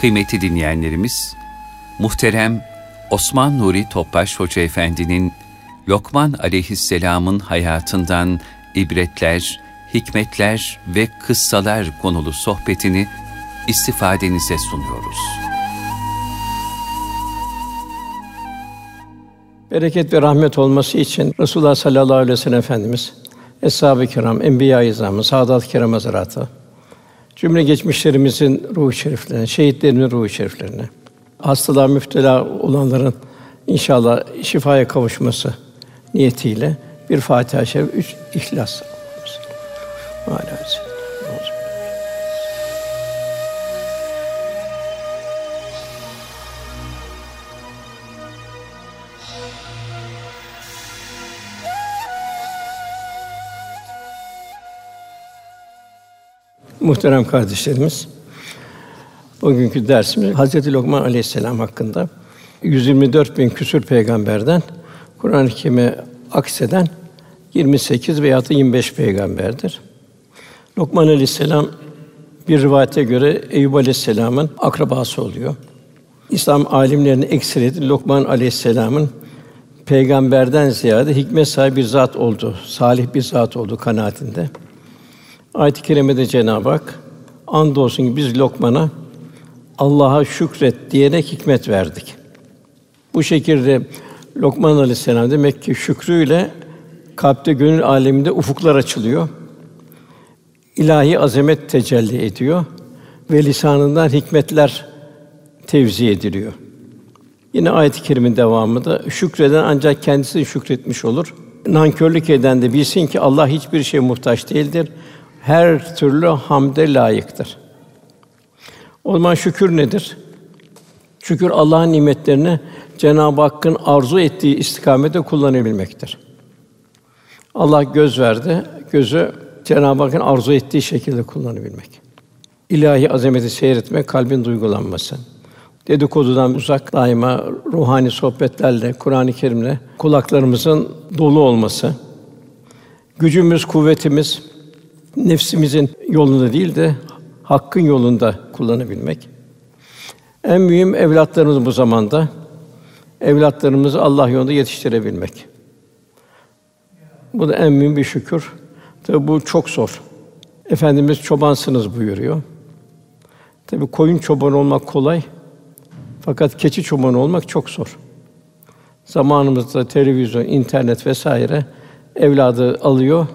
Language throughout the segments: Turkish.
Kıymetli dinleyenlerimiz, muhterem Osman Nuri Topbaş Hoca Efendi'nin Lokman aleyhisselamın hayatından ibretler, hikmetler ve kıssalar konulu sohbetini istifadenize sunuyoruz. Bereket ve rahmet olması için Resulullah sallallahu aleyhi ve sellem Efendimiz, Eshab-ı Kiram, Enbiya-i İzamı, Sadat-ı Kiram Hazretleri, cümle geçmişlerimizin ruhu şeriflerine, şehitlerimizin ruhu şeriflerine, hastalığa müptela olanların inşallah şifaya kavuşması niyetiyle bir Fatiha-i Şerif, üç İhlas. Maalesef. Muhterem kardeşlerimiz, bugünkü dersimiz Hazreti Lokman Aleyhisselam hakkında 124 bin küsur peygamberden Kur'an-ı Kerim'e akseden 28 veya da 25 peygamberdir. Lokman Aleyhisselam bir rivayete göre Eyüp Aleyhisselam'ın akrabası oluyor. İslam alimlerinin ekseriyeti Lokman Aleyhisselam'ın peygamberden ziyade hikmet sahibi bir zat oldu, salih bir zat oldu kanaatinde. Ayet-i kerimede Cenab-ı Hak andolsun ki biz Lokman'a Allah'a şükret diyerek hikmet verdik. Bu şekilde Lokman Aleyhisselam demek ki şükrüyle kalpte gönül aleminde ufuklar açılıyor. İlahi azamet tecelli ediyor ve lisanından hikmetler tevzi ediliyor. Yine ayet-i kerimin devamında şükreden ancak kendisi şükretmiş olur. Nankörlük eden de bilsin ki Allah hiçbir şeye muhtaç değildir. Her türlü hamde layıktır. O zaman şükür nedir? Şükür Allah'ın nimetlerini Cenab-ı Hakk'ın arzu ettiği istikamete kullanabilmektir. Allah göz verdi, gözü Cenab-ı Hakk'ın arzu ettiği şekilde kullanabilmek. İlahi azameti seyretmek, kalbin duygulanması. Dedikodudan uzak, daima ruhani sohbetlerle, Kur'an-ı Kerim'le kulaklarımızın dolu olması. Gücümüz, kuvvetimiz nefsimizin yolunda değil de hakkın yolunda kullanabilmek. En mühim evlatlarımız bu zamanda evlatlarımızı Allah yolunda yetiştirebilmek. Bu da en mühim bir şükür. Tabi bu çok zor. Efendimiz çobansınız buyuruyor. Tabi koyun çobanı olmak kolay. Fakat keçi çobanı olmak çok zor. Zamanımızda televizyon, internet vesaire evladı alıyor,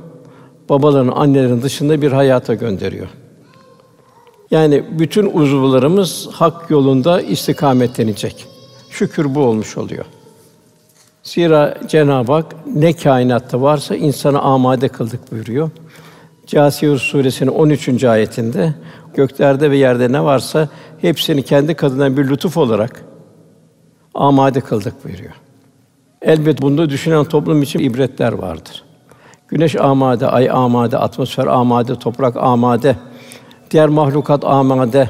babaların, annelerin dışında bir hayata gönderiyor. Yani bütün uzuvlarımız hak yolunda istikametlenecek. Şükür bu olmuş oluyor. Zira Cenab-ı Hak ne kainatta varsa insanı amade kıldık buyuruyor. Câsiye suresinin 13. ayetinde göklerde ve yerde ne varsa hepsini kendi kadından bir lütuf olarak amade kıldık buyuruyor. Elbet bunda düşünen toplum için ibretler vardır. Güneş amade, ay amade, atmosfer amade, toprak amade, diğer mahlukat amade.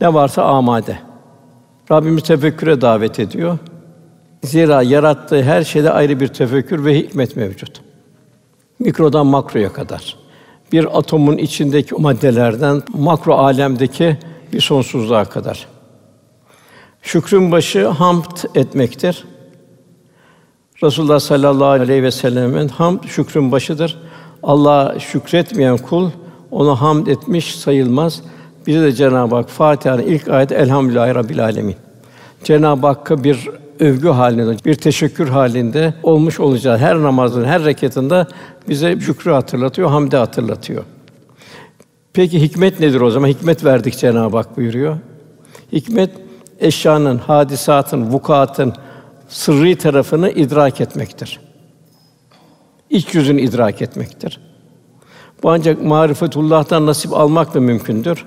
Ne varsa amade. Rabbimiz tefekküre davet ediyor. Zira yarattığı her şeyde ayrı bir tefekkür ve hikmet mevcut. Mikrodan makroya kadar. Bir atomun içindeki maddelerden makro alemdeki bir sonsuzluğa kadar. Şükrün başı hamd etmektir. Resulullah sallallahu aleyhi ve sellem'in hamd şükrün başıdır. Allah şükretmeyen kul ona hamd etmiş sayılmaz. Bize de Cenab-ı Hak Fatiha'nın ilk ayeti Elhamdülillahi Rabbil Alemin. Cenab-ı Hakk'a bir övgü halinde, bir teşekkür halinde olmuş olacağı her namazın her rekatında bize şükrü hatırlatıyor, hamdi hatırlatıyor. Peki hikmet nedir o zaman? Hikmet verdik Cenab-ı Hak buyuruyor. Hikmet eşyanın, hadisatın, vukuatın sırrı tarafını idrak etmektir. İç yüzünü idrak etmektir. Bu ancak marifetullah'tan nasip almakla mümkündür.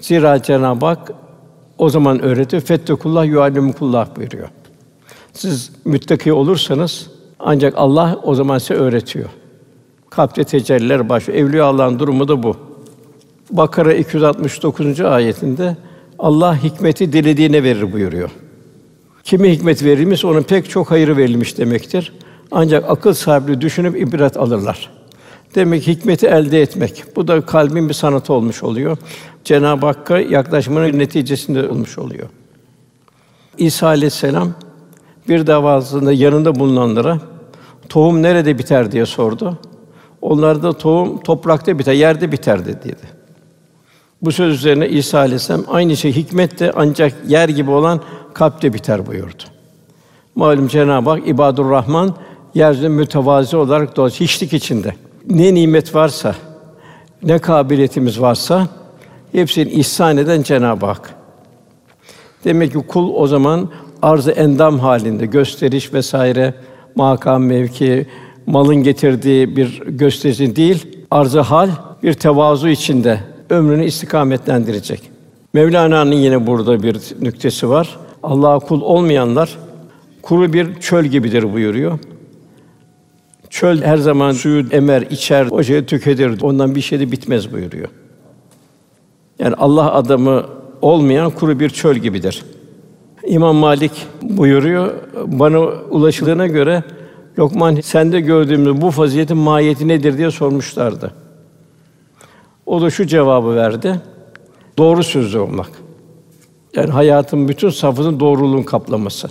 Zira Cenab-ı Hak o zaman öğretiyor. Fettekullah yuallimukullah buyuruyor. Siz müttaki olursanız ancak Allah o zaman size öğretiyor. Kalpte tecelliler başlıyor. Evliya Allah'ın durumu da bu. Bakara 269. ayetinde Allah hikmeti dilediğine verir buyuruyor. Kimi hikmet verilmiş onun pek çok hayırı verilmiş demektir. Ancak akıl sahibi düşünüp ibret alırlar. Demek hikmeti elde etmek. Bu da kalbin bir sanatı olmuş oluyor. Cenab-ı Hakk'a yaklaşmanın neticesinde olmuş oluyor. İsa aleyhisselam bir davasında yanında bulunanlara tohum nerede biter diye sordu. Onlar da tohum toprakta biter, yerde biter dedi. Bu söz üzerine İsa aleyhisselam aynı şey hikmet de ancak yer gibi olan kalpte biter buyurdu. Malum Cenab-ı Hak ibadur Rahman yeryüzünde mütevazi olarak dolaşıyor, hiçlik içinde. Ne nimet varsa, ne kabiliyetimiz varsa hepsini ihsan eden Cenab-ı Hak. Demek ki kul o zaman arz-ı endam halinde gösteriş vesaire makam mevki malın getirdiği bir gösterici değil, arz-ı hal bir tevazu içinde ömrünü istikametlendirecek. Mevlana'nın yine burada bir nüktesi var. Allah'a kul olmayanlar kuru bir çöl gibidir buyuruyor. Çöl her zaman suyu emer, içer, o şeyi tüketir. Ondan bir şey de bitmez buyuruyor. Yani Allah adamı olmayan kuru bir çöl gibidir. İmam Malik buyuruyor, bana ulaşıldığına göre Lokman sende gördüğümüz bu faziletin mahiyeti nedir diye sormuşlardı. O da şu cevabı verdi. Doğru sözlü olmak. Yani hayatın bütün safhasını doğruluğun kaplaması.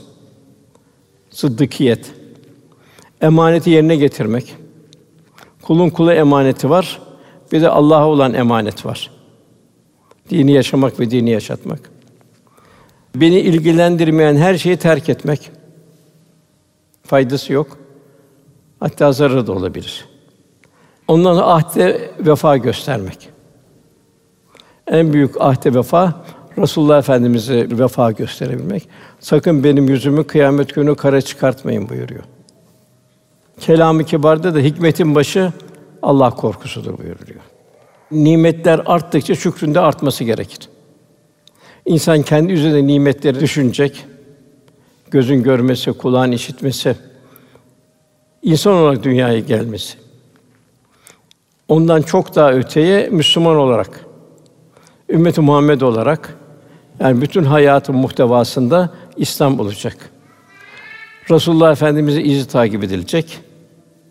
Sıddıkiyet. Emaneti yerine getirmek. Kulun kula emaneti var. Bir de Allah'a olan emanet var. Dini yaşamak ve dini yaşatmak. Beni ilgilendirmeyen her şeyi terk etmek. Faydası yok. Hatta zararı da olabilir. Ondan sonra ahde vefa göstermek. En büyük ahde vefa Resulullah Efendimize vefa gösterebilmek. Sakın benim yüzümü kıyamet günü kara çıkartmayın buyuruyor. Kelamı kibarda da hikmetin başı Allah korkusudur buyuruyor. Nimetler arttıkça şükrün de artması gerekir. İnsan kendi üzerinde nimetleri düşünecek. Gözün görmesi, kulağın işitmesi, insan olarak dünyaya gelmesi. Ondan çok daha öteye Müslüman olarak, ümmeti Muhammed olarak yani bütün hayatın muhtevasında İslam olacak. Resulullah Efendimiz'i izi takip edilecek.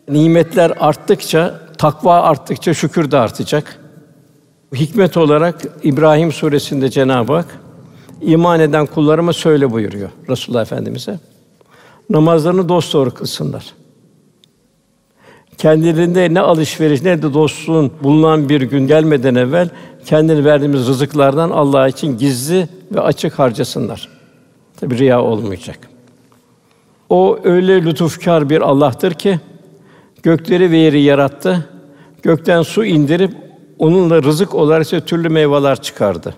Nimetler arttıkça, takva arttıkça şükür de artacak. Hikmet olarak İbrahim suresinde Cenab-ı Hak iman eden kullarıma söyle buyuruyor Resulullah Efendimize. Namazlarını dosdoğru kılsınlar. Kendilerinde ne alışveriş ne de dostluğun bulunan bir gün gelmeden evvel kendini verdiğimiz rızıklardan Allah için gizli ve açık harcasınlar. Tabi riya olmayacak. O öyle lütufkar bir Allah'tır ki gökleri ve yeri yarattı. Gökten su indirip onunla rızık olarak ise türlü meyveler çıkardı.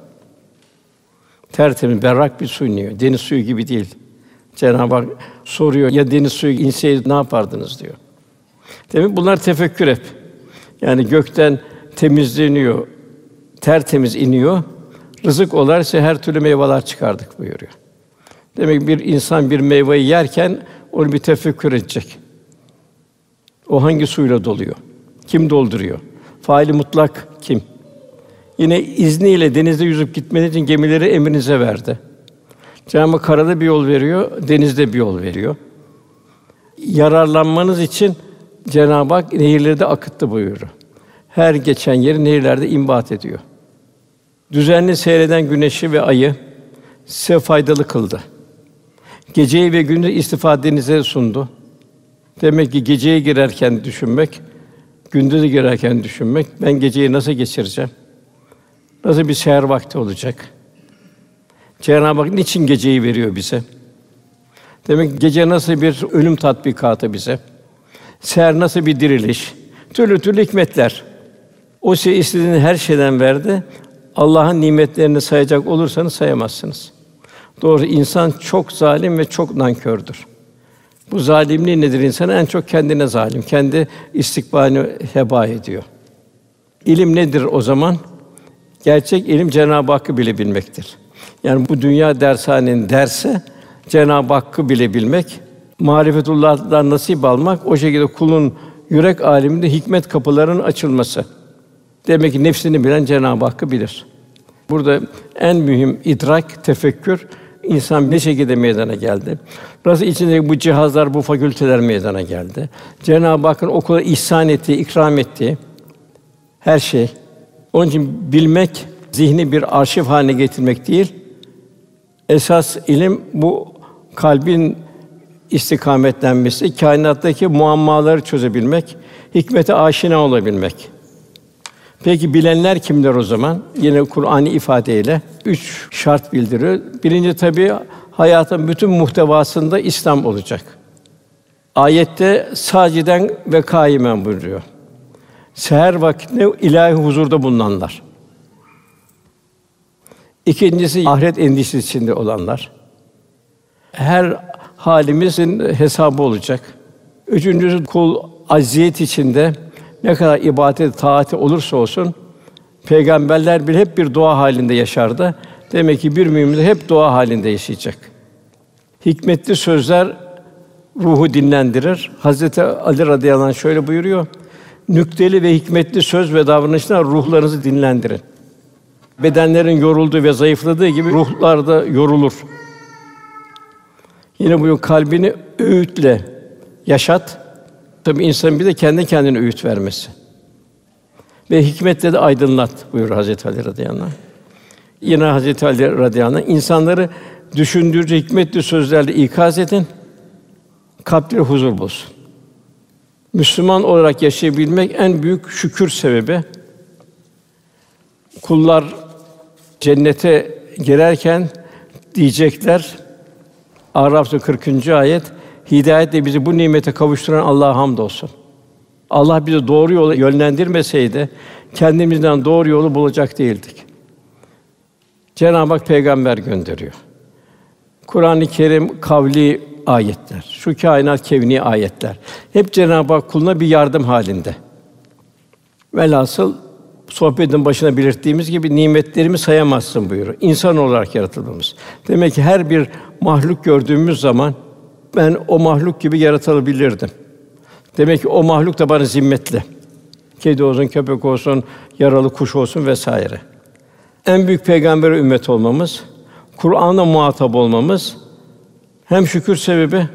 Tertemiz, berrak bir su iniyor. Deniz suyu gibi değil. Cenab-ı Hak soruyor, ya deniz suyu inseydi ne yapardınız diyor. Demek bunlar tefekkür hep. Yani gökten temizleniyor, tertemiz iniyor. Rızık olarsa her türlü meyveler çıkardık buyuruyor. Demek bir insan bir meyveyi yerken onu bir tefekkür edecek. O hangi suyla doluyor? Kim dolduruyor? Faili mutlak kim? Yine izniyle denizde yüzüp gitmeniz için gemileri emrinize verdi. Cenab-ı karada bir yol veriyor, denizde bir yol veriyor. Yararlanmanız için Cenab-ı Hak nehirleri de akıttı buyuruyor. Her geçen yeri nehirlerde imbat ediyor. Düzenli seyreden güneşi ve ayı size faydalı kıldı. Geceyi ve gündüz istifadenize sundu. Demek ki geceye girerken düşünmek, gündüzü girerken düşünmek, ben geceyi nasıl geçireceğim? Nasıl bir seher vakti olacak? Cenab-ı Hak niçin geceyi veriyor bize? Demek ki gece nasıl bir ölüm tatbikatı bize? Seher nasıl bir diriliş? Türlü türlü hikmetler. O size istediğiniz her şeyden verdi. Allah'ın nimetlerini sayacak olursanız sayamazsınız. Doğru insan çok zalim ve çok nankördür. Bu zalimliği nedir insan? En çok kendine zalim, kendi istikbalini heba ediyor. İlim nedir o zaman? Gerçek ilim Cenab-ı Hakk'ı bile bilmektir. Yani bu dünya dershanenin dersi Cenab-ı Hakk'ı bile bilmek, marifetullah'tan nasip almak, o şekilde kulun yürek aleminde hikmet kapılarının açılması. Demek ki nefsini bilen Cenab-ı Hakk'ı bilir. Burada en mühim idrak, tefekkür insan ne şekilde meydana geldi? Nasıl içindeki bu cihazlar, bu fakülteler meydana geldi? Cenab-ı Hakk'ın okula ihsan ettiği, ikram ettiği, her şey. Onun için bilmek zihni bir arşiv haline getirmek değil. Esas ilim bu kalbin istikametlenmesi, kainattaki muammaları çözebilmek, hikmete aşina olabilmek. Peki bilenler kimler o zaman? Yine Kur'an'ı ifadeyle üç şart bildiriyor. Birinci tabii hayatın bütün muhtevasında İslam olacak. Ayette saciden ve kaimen buyuruyor. Seher vaktinde ilahi huzurda bulunanlar. İkincisi ahiret endişesi içinde olanlar. Her halimizin hesabı olacak. Üçüncüsü kul aziyet içinde ne kadar ibadet, taati olursa olsun peygamberler bile hep bir dua halinde yaşardı. Demek ki bir mümin de hep dua halinde yaşayacak. Hikmetli sözler ruhu dinlendirir. Hazreti Ali radıyallahu anh şöyle buyuruyor. Nükteli ve hikmetli söz ve davranışlar ruhlarınızı dinlendirin. Bedenlerin yorulduğu ve zayıfladığı gibi ruhlar da yorulur. Yine bu kalbini öğütle yaşat. Tabii insanın bir de kendi kendine öğüt vermesi. Ve hikmetle de aydınlat buyur Hazreti Ali radıyallahu anh. Yine Hazreti Ali radıyallahu anh insanları düşündürücü hikmetli sözlerle ikaz edin. Kalpleri huzur bulsun. Müslüman olarak yaşayabilmek en büyük şükür sebebi. Kullar cennete girerken diyecekler Araf 40. ayet hidayetle bizi bu nimete kavuşturan Allah'a hamdolsun. Allah bizi doğru yola yönlendirmeseydi kendimizden doğru yolu bulacak değildik. Cenab-ı Hak peygamber gönderiyor. Kur'an-ı Kerim kavli ayetler, şu kainat kevni ayetler. Hep Cenab-ı Hak kuluna bir yardım halinde. Velhasıl sohbetin başına belirttiğimiz gibi nimetlerimi sayamazsın buyuruyor. İnsan olarak yaratıldığımız. Demek ki her bir mahluk gördüğümüz zaman ben o mahluk gibi yaratılabilirdim. Demek ki o mahluk da bana zimmetli. Kedi olsun, köpek olsun, yaralı kuş olsun vesaire. En büyük peygambere ümmet olmamız, Kur'an'a muhatap olmamız hem şükür sebebi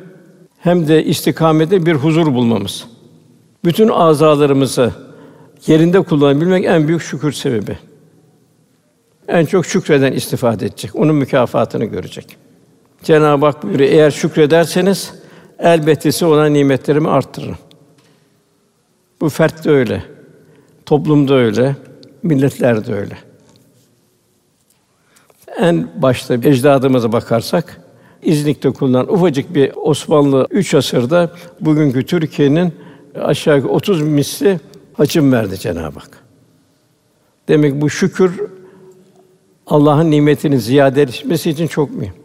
hem de istikamete bir huzur bulmamız. Bütün azalarımızı yerinde kullanabilmek en büyük şükür sebebi. En çok şükreden istifade edecek. Onun mükafatını görecek. Cenab-ı Hak buyuruyor, eğer şükrederseniz elbette size olan nimetlerimi arttırırım. Bu fert de öyle. Toplumda öyle, milletler de öyle. En başta ecdadımıza bakarsak İznik'te kullanılan ufacık bir Osmanlı üç asırda bugünkü Türkiye'nin aşağı yukarı 30 misli hacim verdi Cenab-ı Hak. Demek bu şükür Allah'ın nimetini ziyade etmesi için çok mühim.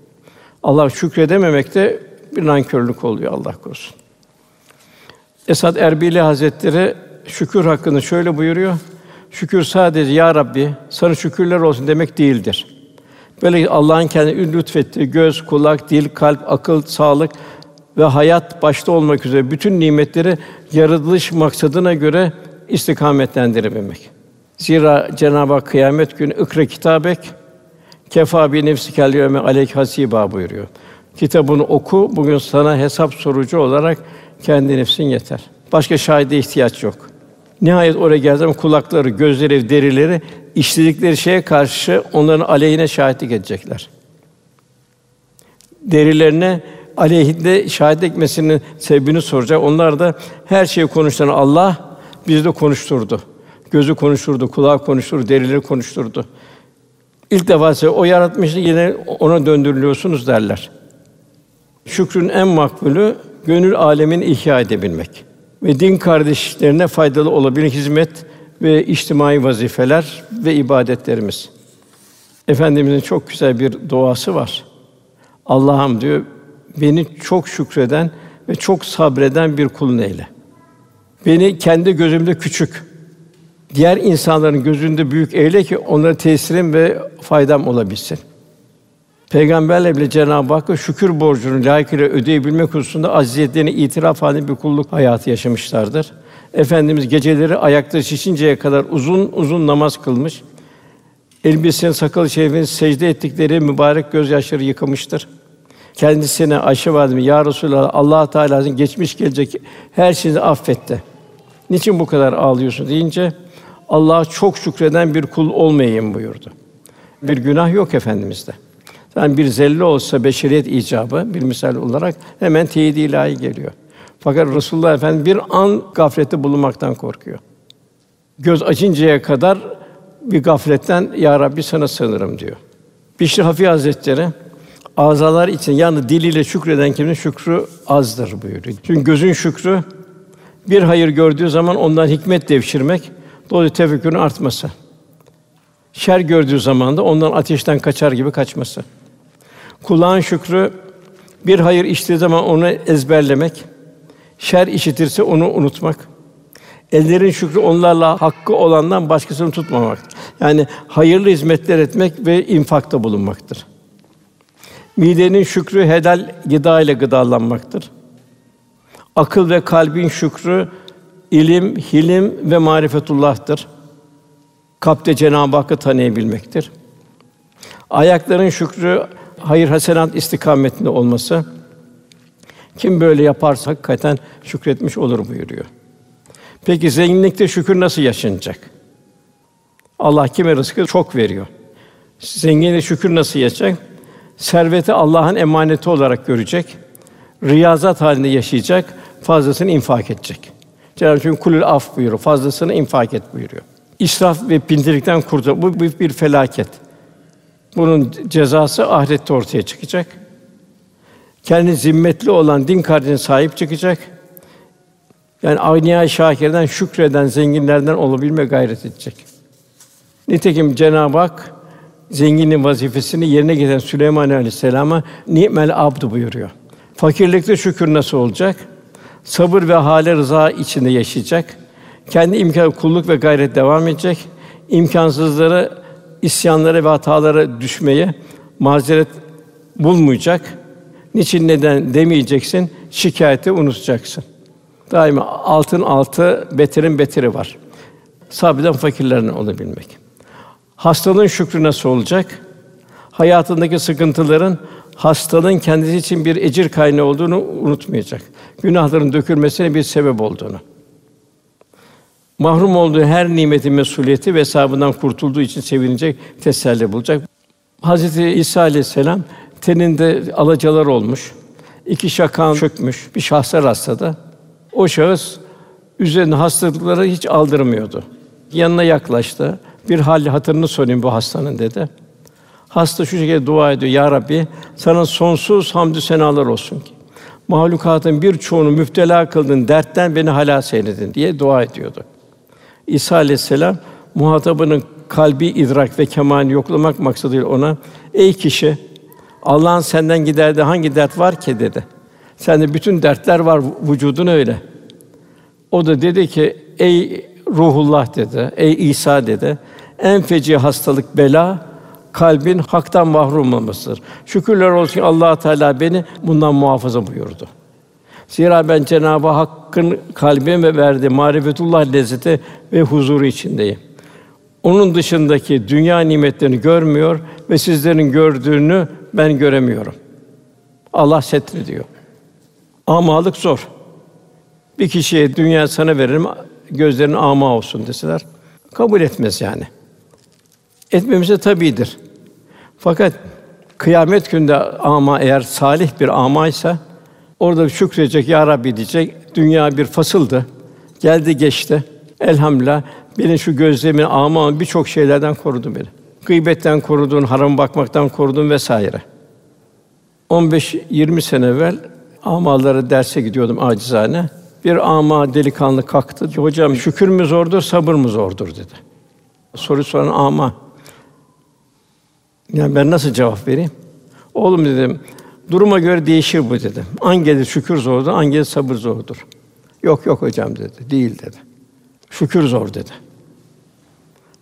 Allah şükredememek de bir nankörlük oluyor Allah korusun. Esad Erbili Hazretleri şükür hakkında şöyle buyuruyor. Şükür sadece ya Rabbi sana şükürler olsun demek değildir. Böyle Allah'ın kendi lütfettiği göz, kulak, dil, kalp, akıl, sağlık ve hayat başta olmak üzere bütün nimetleri yaratılış maksadına göre istikametlendirebilmek. Zira Cenab-ı Hak kıyamet günü ikra kitabek kefa bi nefsikel yevme aleyk hasiba buyuruyor. Kitabını oku, bugün sana hesap sorucu olarak kendi nefsin yeter. Başka şahide ihtiyaç yok. Nihayet oraya geldiğim kulakları, gözleri, derileri işledikleri şeye karşı onların aleyhine şahitlik edecekler. Derilerine aleyhinde şahit etmesinin sebebini soracak. Onlar da her şeyi konuşan Allah bizi de konuşturdu. Gözü konuşturdu, kulağı konuşturdu, derileri konuşturdu. İlk defa size o yaratmıştı yine ona döndürülüyorsunuz derler. Şükrün en makbulü gönül alemin ihya edebilmek ve din kardeşlerine faydalı olabilen hizmet ve içtimai vazifeler ve ibadetlerimiz. Efendimizin çok güzel bir duası var. Allah'ım diyor, beni çok şükreden ve çok sabreden bir kulun eyle. Beni kendi gözümde küçük, diğer insanların gözünde büyük eyle ki onlara tesirim ve faydam olabilsin. Peygamberle bile Cenab-ı Hakk'a şükür borcunu layıkıyla ödeyebilmek hususunda aziyetlerini itiraf halinde bir kulluk hayatı yaşamışlardır. Efendimiz geceleri ayakta şişinceye kadar uzun uzun namaz kılmış. Elbisenin sakal şerifinin secde ettikleri mübarek gözyaşları yıkamıştır. Kendisine Ayşe validemiz ya Resulallah Allah Teala'nın geçmiş gelecek her şeyi affetti. Niçin bu kadar ağlıyorsun deyince Allah'a çok şükreden bir kul olmayayım buyurdu. Bir günah yok efendimizde. Yani bir zelle olsa beşeriyet icabı bir misal olarak hemen teyit ilahi geliyor. Fakat Resulullah Efendimiz bir an gaflette bulunmaktan korkuyor. Göz acıncaya kadar bir gafletten ya Rabbi sana sığınırım diyor. Bişri Hafi Hazretleri azalar için yani diliyle şükreden kimsenin şükrü azdır buyuruyor. Çünkü gözün şükrü bir hayır gördüğü zaman ondan hikmet devşirmek, dolayısıyla tefekkürün artması. Şer gördüğü zaman da ondan ateşten kaçar gibi kaçması. Kulağın şükrü bir hayır içtiği zaman onu ezberlemek, şer işitirse onu unutmak. Ellerin şükrü onlarla hakkı olandan başkasını tutmamak. Yani hayırlı hizmetler etmek ve infakta bulunmaktır. Midenin şükrü helal gıda ile gıdalanmaktır. Akıl ve kalbin şükrü ilim, hilim ve marifetullah'tır. Kalpte Cenab-ı Hakk'ı tanıyabilmektir. Ayakların şükrü hayır hasenat istikametinde olması. Kim böyle yaparsa hakikaten şükretmiş olur buyuruyor. Peki zenginlikte şükür nasıl yaşanacak? Allah kime rızkı çok veriyor. Zenginlikte şükür nasıl yaşayacak? Serveti Allah'ın emaneti olarak görecek. Riyazat halinde yaşayacak, fazlasını infak edecek. Cenab-ı Hak kulül af buyuruyor. Fazlasını infak et buyuruyor. İsraf ve pintilikten kurtul. Bu büyük bir felaket. Bunun cezası ahirette ortaya çıkacak. Kendi zimmetli olan din kardeşine sahip çıkacak. Yani agniya şakirden şükreden zenginlerden olabilme gayret edecek. Nitekim Cenab-ı Hak zenginin vazifesini yerine getiren Süleyman Aleyhisselam'a ni'mel abdu buyuruyor. Fakirlikte şükür nasıl olacak? Sabır ve hale rıza içinde yaşayacak. Kendi imkan kulluk ve gayret devam edecek. İmkansızları, isyanlara ve hatalara düşmeye mazeret bulmayacak. Niçin neden demeyeceksin, şikayeti unutacaksın. Daima altın altı, beterin beteri var. Sabreden fakirlerden olabilmek. Hastalığın şükrü nasıl olacak? Hayatındaki sıkıntıların hastalığın kendisi için bir ecir kaynağı olduğunu unutmayacak. Günahların dökülmesine bir sebep olduğunu. Mahrum olduğu her nimetin mesuliyeti ve hesabından kurtulduğu için sevinecek, teselli bulacak. Hazreti İsa aleyhisselam teninde alacalar olmuş. iki şakan çökmüş. Bir şahsa rastladı. O şahıs üzerine hastalıkları hiç aldırmıyordu. Yanına yaklaştı. Bir hal hatırını sorayım bu hastanın dedi. Hasta şu şekilde dua ediyor. Ya Rabbi sana sonsuz hamdü senalar olsun ki mahlukatın birçoğunu müptela kıldın, dertten beni halas eyledin diye dua ediyordu. İsa aleyhisselam muhatabının kalbi idrak ve kemalini yoklamak maksadıyla ona ey kişi Allah'ın senden giderdi hangi dert var ki dedi. Sende bütün dertler var vücudun öyle. O da dedi ki ey ruhullah dedi. Ey İsa dedi. En feci hastalık bela kalbin haktan mahrum olmasıdır. Şükürler olsun Allah Teala beni bundan muhafaza buyurdu. Zira ben Cenabı Hakk'ın kalbime verdiği marifetullah lezzeti ve huzuru içindeyim. Onun dışındaki dünya nimetlerini görmüyor ve sizlerin gördüğünü ben göremiyorum. Allah setrediyor. Amalık zor. Bir kişiye dünya sana veririm, gözlerin ama olsun deseler kabul etmez yani. Etmemize tabidir. Fakat kıyamet günde ama eğer salih bir amaysa orada şükredecek ya Rabbi diyecek. Dünya bir fasıldı. Geldi geçti. Elhamdülillah beni şu gözlerimin ama birçok şeylerden korudu beni. Gıybetten korudun, haram bakmaktan korudun vesaire. 15-20 sene evvel amalara derse gidiyordum acizane. Bir ama delikanlı kalktı. Hocam şükür mü zordur, sabır mı zordur dedi. Soru soran ama. Yani ben nasıl cevap vereyim? Oğlum dedim, duruma göre değişir bu dedim. Angeli şükür zordur, angeli sabır zordur. Yok yok hocam dedi, değil dedi. Şükür zor dedi.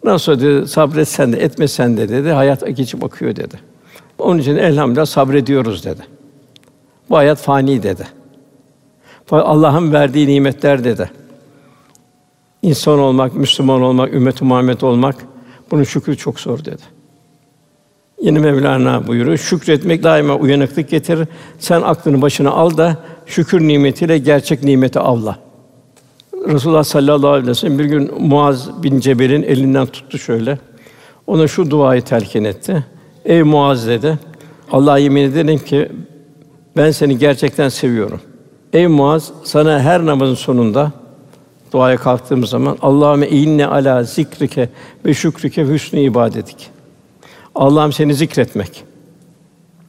Nasıl dedi, sabretsen de etmesen de dedi, hayat geçip akıyor dedi. Onun için elhamdülillah sabrediyoruz dedi. Bu hayat fani dedi. Allah'ın verdiği nimetler dedi. İnsan olmak, Müslüman olmak, ümmet-i Muhammed olmak bunun şükrü çok zor dedi. Yine Mevlana buyuruyor, şükretmek daima uyanıklık getirir. Sen aklını başına al da şükür nimetiyle gerçek nimeti avla. Resulullah sallallahu aleyhi ve sellem bir gün Muaz bin Cebel'in elinden tuttu şöyle. Ona şu duayı telkin etti. Ey Muaz dedi. Allah'a yemin ederim ki ben seni gerçekten seviyorum. Ey Muaz, sana her namazın sonunda duaya kalktığım zaman Allahümme inne ala zikrike ve şükrike hüsnü ibadetik. Allah'ım seni zikretmek.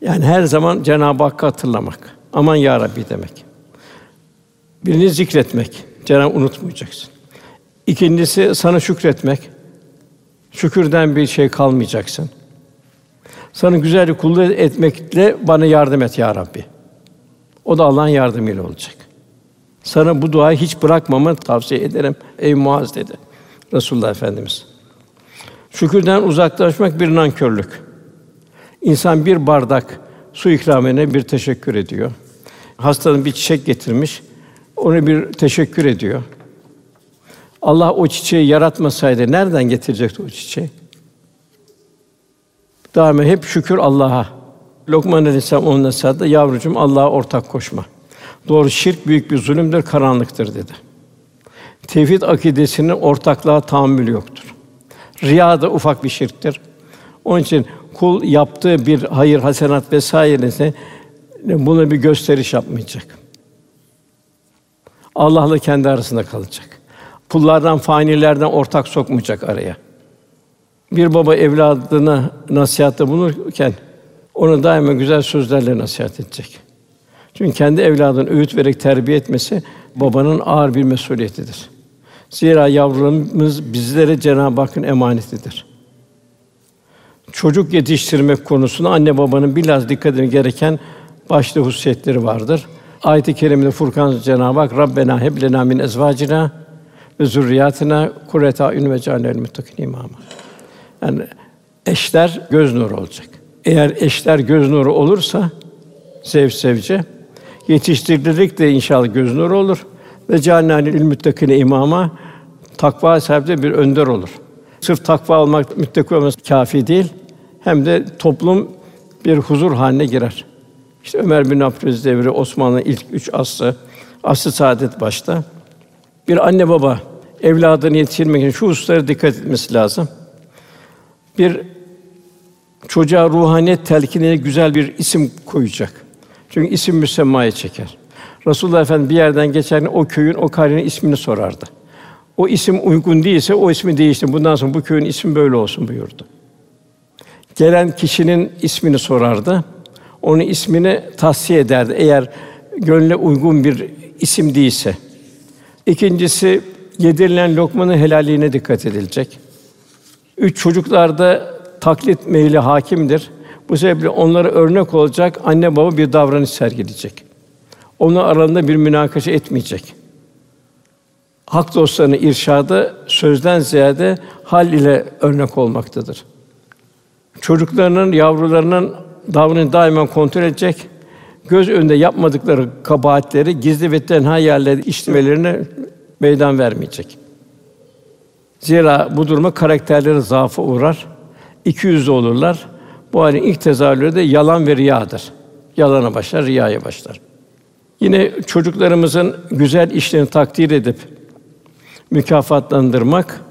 Yani her zaman Cenab-ı Hakk'ı hatırlamak. Aman ya Rabbi demek. Birini zikretmek. Cenab-ı unutmayacaksın. İkincisi sana şükretmek. Şükürden bir şey kalmayacaksın. Sana güzel bir kulluk etmekle bana yardım et ya Rabbi. O da Allah'ın yardımıyla olacak. Sana bu duayı hiç bırakmamanı tavsiye ederim ey Muaz dedi Resulullah Efendimiz. Şükürden uzaklaşmak bir nankörlük. İnsan bir bardak su ikramine bir teşekkür ediyor. Hastanın bir çiçek getirmiş, ona bir teşekkür ediyor. Allah o çiçeği yaratmasaydı nereden getirecekti o çiçeği? Daima hep şükür Allah'a. Lokman Aleyhisselam onun nasihatı, yavrucuğum Allah'a ortak koşma. Doğru şirk büyük bir zulümdür, karanlıktır dedi. Tevhid akidesinin ortaklığa tahammül yoktur. Riya da ufak bir şirktir. Onun için kul yaptığı bir hayır, hasenat vesairesi buna bir gösteriş yapmayacak. Allah'la kendi arasında kalacak. Kullardan, fanilerden ortak sokmayacak araya. Bir baba evladına nasihatte bulunurken onu daima güzel sözlerle nasihat edecek. Çünkü kendi evladını öğüt vererek terbiye etmesi babanın ağır bir mesuliyetidir. Zira yavrularımız bizlere Cenab-ı Hakk'ın emanetidir. Çocuk yetiştirmek konusunda anne babanın biraz dikkat etmesi gereken başlı hususiyetleri vardır. Ayet-i kerimede Furkan Cenab-ı Hak Rabbena heb lena min ezvacina ve zurriyatina kurrete ayun ve cealnel muttakin imama. Yani eşler göz nuru olacak. Eğer eşler göz nuru olursa sev sevce yetiştirildik de inşallah göz nuru olur ve cealnel müttakine imama takva sahibi bir önder olur. Sırf takva olmak, müttaki olması kafi değil. Hem de toplum bir huzur haline girer. İşte Ömer bin Abdülaziz devri, Osmanlı ilk üç asrı, asr saadet başta. Bir anne baba evladını yetiştirmek için şu hususlara dikkat etmesi lazım. Bir çocuğa ruhaniyet telkinine güzel bir isim koyacak. Çünkü isim müsemmaya çeker. Resulullah Efendimiz bir yerden geçerken o köyün, o kariyenin ismini sorardı. O isim uygun değilse o ismi değiştir. Bundan sonra bu köyün ismi böyle olsun buyurdu. Gelen kişinin ismini sorardı. Onun ismini tahsiye ederdi eğer gönle uygun bir isim değilse. İkincisi yedirilen lokmanın helalliğine dikkat edilecek. Üç çocuklarda taklit meyli hakimdir. Bu sebeple onlara örnek olacak anne baba bir davranış sergileyecek. Onun aralarında bir münakaşa etmeyecek. Hak dostlarına irşadı sözden ziyade hal ile örnek olmaktadır. Çocuklarının, yavrularının davranışını daima kontrol edecek. Göz önünde yapmadıkları kabahatleri gizli ve tenha yerlerde işlemelerine meydan vermeyecek. Zira bu duruma karakterleri zaafa uğrar. İki yüzlü olurlar. Bu halin ilk tezahürleri de yalan ve riyadır. Yalana başlar, riyaya başlar. Yine çocuklarımızın güzel işlerini takdir edip mükafatlandırmak,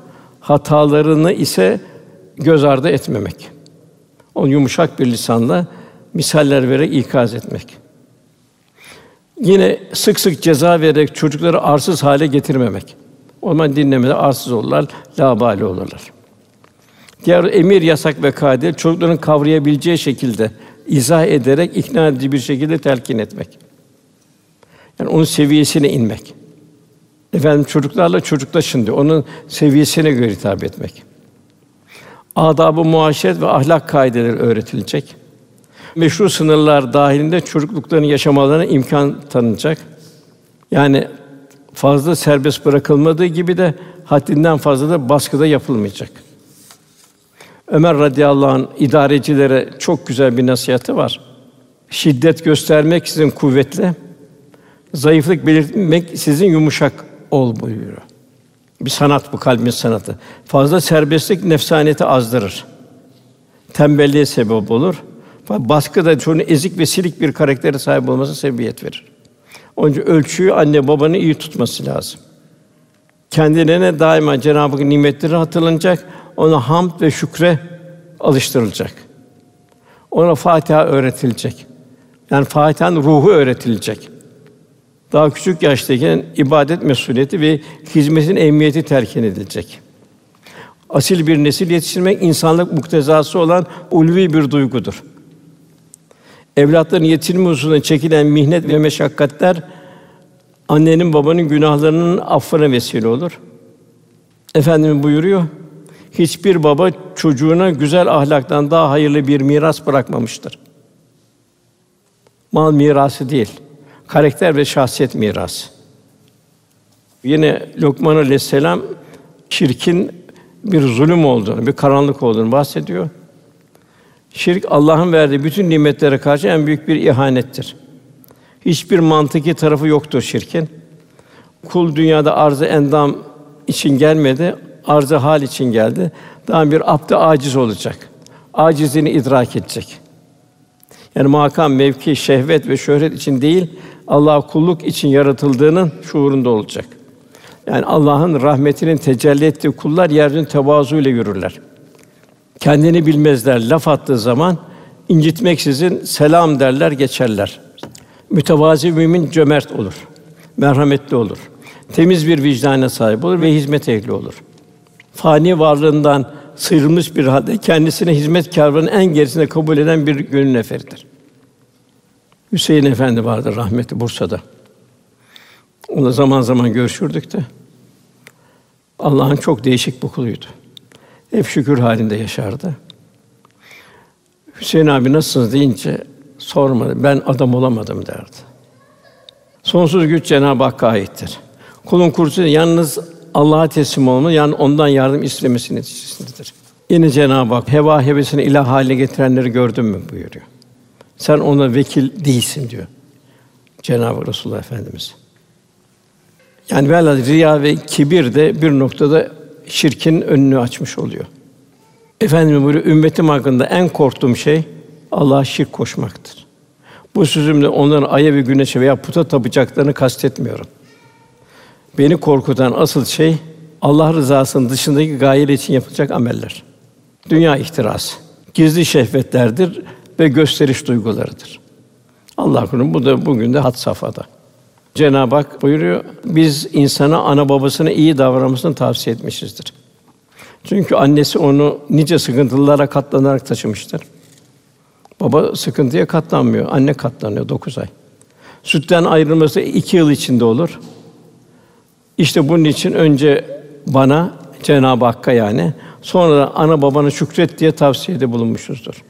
hatalarını ise göz ardı etmemek. Onu yumuşak bir lisanla misaller vererek ikaz etmek. Yine sık sık ceza vererek çocukları arsız hale getirmemek. O zaman dinlemede arsız olurlar, labali olurlar. Diğer emir, yasak ve kadir çocukların kavrayabileceği şekilde izah ederek ikna edici bir şekilde telkin etmek. Yani onun seviyesine inmek. Efendim çocuklarla çocuklaşın diyor. Onun seviyesine göre hitap etmek. Adab-ı muaşeret ve ahlak kaideleri öğretilecek. Meşru sınırlar dahilinde çocukluklarını yaşamalarına imkan tanınacak. Yani fazla serbest bırakılmadığı gibi de haddinden fazla da baskıda yapılmayacak. Ömer radıyallahu anh idarecilere çok güzel bir nasihatı var. Şiddet göstermek sizin kuvvetli, zayıflık belirtmek sizin yumuşak ol buyuruyor. Bir sanat bu kalbin sanatı. Fazla serbestlik nefsaniyeti azdırır. Tembelliğe sebep olur. Baskı da çoğunu ezik ve silik bir karaktere sahip olması sebebiyet verir. Onun için ölçüyü anne babanın iyi tutması lazım. Kendilerine daima Cenab-ı Hakk'ın nimetleri hatırlanacak, ona hamd ve şükre alıştırılacak. Ona Fatiha öğretilecek. Yani Fatiha'nın ruhu öğretilecek. Daha küçük yaştayken ibadet mesuliyeti ve hizmetin emniyeti terkin edilecek. Asil bir nesil yetiştirmek insanlık muktezası olan ulvi bir duygudur. Evlatların yetilme hususunda çekilen mihnet ve meşakkatler annenin babanın günahlarının affına vesile olur. Efendimiz buyuruyor, hiçbir baba çocuğuna güzel ahlaktan daha hayırlı bir miras bırakmamıştır. Mal mirası değil, karakter ve şahsiyet mirası. Yine Lokman Aleyhisselam şirkin bir zulüm olduğunu, bir karanlık olduğunu bahsediyor. Şirk Allah'ın verdiği bütün nimetlere karşı en büyük bir ihanettir. Hiçbir mantıki tarafı yoktur şirkin. Kul dünyada arzı endam için gelmedi, arzı hal için geldi. Daha bir abd aciz olacak. Acizini idrak edecek. Yani makam, mevki, şehvet ve şöhret için değil, Allah kulluk için yaratıldığının şuurunda olacak. Yani Allah'ın rahmetinin tecelli ettiği kullar yeryüzünde tevazu ile yürürler. Kendini bilmezler, laf attığı zaman incitmeksizin selam derler, geçerler. Mütevazi mümin cömert olur, merhametli olur. Temiz bir vicdana sahip olur ve hizmet ehli olur. Fani varlığından sıyrılmış bir halde kendisine hizmet kârvanın en gerisinde kabul eden bir gönül neferidir. Hüseyin Efendi vardı rahmetli Bursa'da. Onunla zaman zaman görüşürdük de. Allah'ın çok değişik bir kuluydu. Hep şükür halinde yaşardı. Hüseyin abi nasılsınız deyince sormadı. Ben adam olamadım derdi. Sonsuz güç Cenab-ı Hakk'a aittir. Kulun kursu yalnız Allah'a teslim olma, yani ondan yardım istemesi neticesindedir. Yine Cenab-ı Hak heva hevesini ilah haline getirenleri gördün mü buyuruyor. Sen ona vekil değilsin diyor. Cenab-ı Resulullah Efendimiz. Yani velhâsıl riya ve kibir de bir noktada şirkin önünü açmış oluyor. Efendimiz buyuruyor, ümmetim hakkında en korktuğum şey Allah'a şirk koşmaktır. Bu sözümle onların aya ve güneşe veya puta tapacaklarını kastetmiyorum. Beni korkutan asıl şey Allah rızasının dışındaki gayeler için yapılacak ameller. Dünya ihtirası, gizli şehvetlerdir ve gösteriş duygularıdır. Allah korusun bu da bugün de had safhada. Cenab-ı Hak buyuruyor, biz insana ana babasına iyi davranmasını tavsiye etmişizdir. Çünkü annesi onu nice sıkıntılara katlanarak taşımıştır. Baba sıkıntıya katlanmıyor, anne katlanıyor dokuz ay. Sütten ayrılması iki yıl içinde olur. İşte bunun için önce bana Cenab-ı Hakk'a yani sonra ana babana şükret diye tavsiyede bulunmuşuzdur.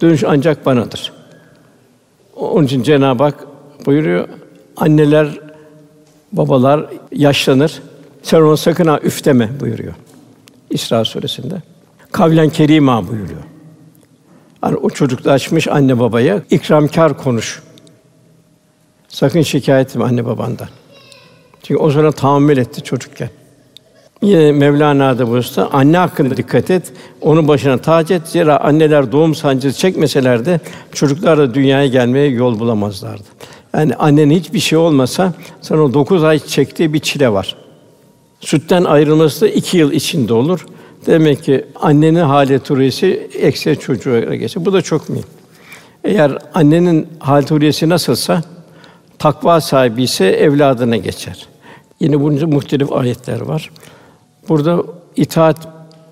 Dönüş ancak banadır. Onun için Cenab-ı Hak buyuruyor, anneler, babalar yaşlanır. Sen ona sakın ha üf deme buyuruyor. İsra suresinde. Kavlen kerima buyuruyor. Yani o çocuk da açmış anne babaya ikramkar konuş. Sakın şikayet etme anne babandan. Çünkü o sonra tahammül etti çocukken. Yine Mevlana da buyursa anne hakkında dikkat et. Onun başına tac et. Zira anneler doğum sancısı çekmeseler de çocuklar da dünyaya gelmeye yol bulamazlardı. Yani annenin hiçbir şey olmasa sana o dokuz ay çektiği bir çile var. Sütten ayrılması da iki yıl içinde olur. Demek ki annenin hali turiyesi eksi çocuğa geçer. Bu da çok mühim. Eğer annenin hal turiyesi nasılsa takva sahibi ise evladına geçer. Yine bunun muhtelif ayetler var. Burada itaat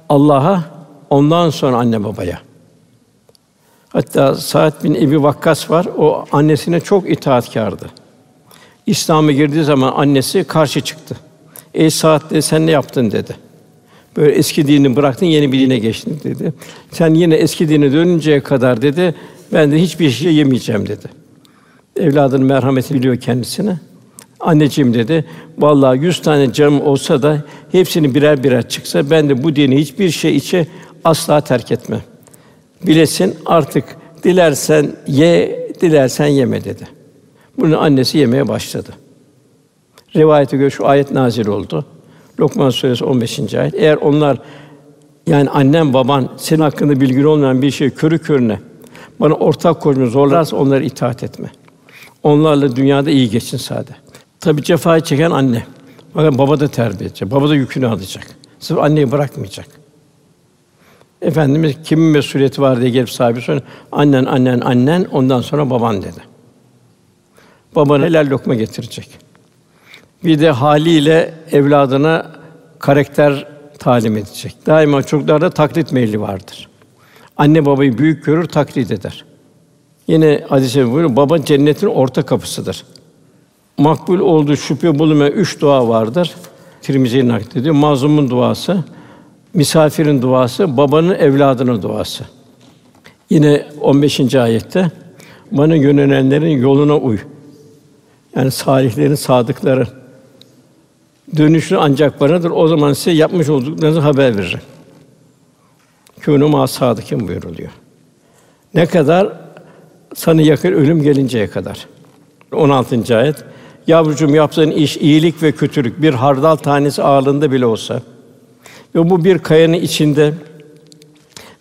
Allah'a, ondan sonra anne babaya. Hatta Sa'd bin Ebi Vakkas var. O annesine çok itaatkârdı. İslam'a girdiği zaman annesi karşı çıktı. Ey Sa'd dedi, sen ne yaptın dedi. Böyle eski dini bıraktın, yeni bir dine geçtin dedi. Sen yine eski dine dönünceye kadar dedi, ben de hiçbir şey yemeyeceğim dedi. Evladının merhametini biliyor kendisine. Anneciğim dedi, vallahi yüz tane canım olsa da hepsini birer birer çıksa ben de bu dini hiçbir şey içe asla terk etme. Bilesin artık dilersen ye, dilersen yeme dedi. Bunun annesi yemeye başladı. Rivayete göre şu ayet nazil oldu. Lokman suresi 15. ayet. Eğer onlar yani annem baban senin hakkında bilgin olmayan bir şey körü körüne bana ortak koşmayı zorlarsa onlara itaat etme. Onlarla dünyada iyi geçin sade. Tabi cefayı çeken anne. Fakat baba da terbiye edecek. Baba da yükünü alacak. Sırf anneyi bırakmayacak. Efendimiz kimin mesuliyeti var diye gelip sahibi soruyor. Annen, annen, annen, ondan sonra baban dedi. Babana helal lokma getirecek. Bir de haliyle evladına karakter talim edecek. Daima çocuklarda taklit meyli vardır. Anne babayı büyük görür, taklit eder. Yine hadis-i buyuruyor, baba cennetin orta kapısıdır. Makbul olduğu şüphe bulunmayan üç dua vardır. Tirmizi'yi naklediyor. Mazlumun duası, misafirin duası, babanın evladının duası. Yine 15. ayette bana yönelenlerin yoluna uy. Yani salihlerin, sadıkların dönüşü ancak banadır. O zaman size yapmış olduklarınızı haber veririm. Kûnû mâ sadıkîn buyuruluyor. Ne kadar sana yakın ölüm gelinceye kadar. 16. ayet. Yavrucuğum yaptığın iş iyilik ve kötülük bir hardal tanesi ağırlığında bile olsa ve bu bir kayanın içinde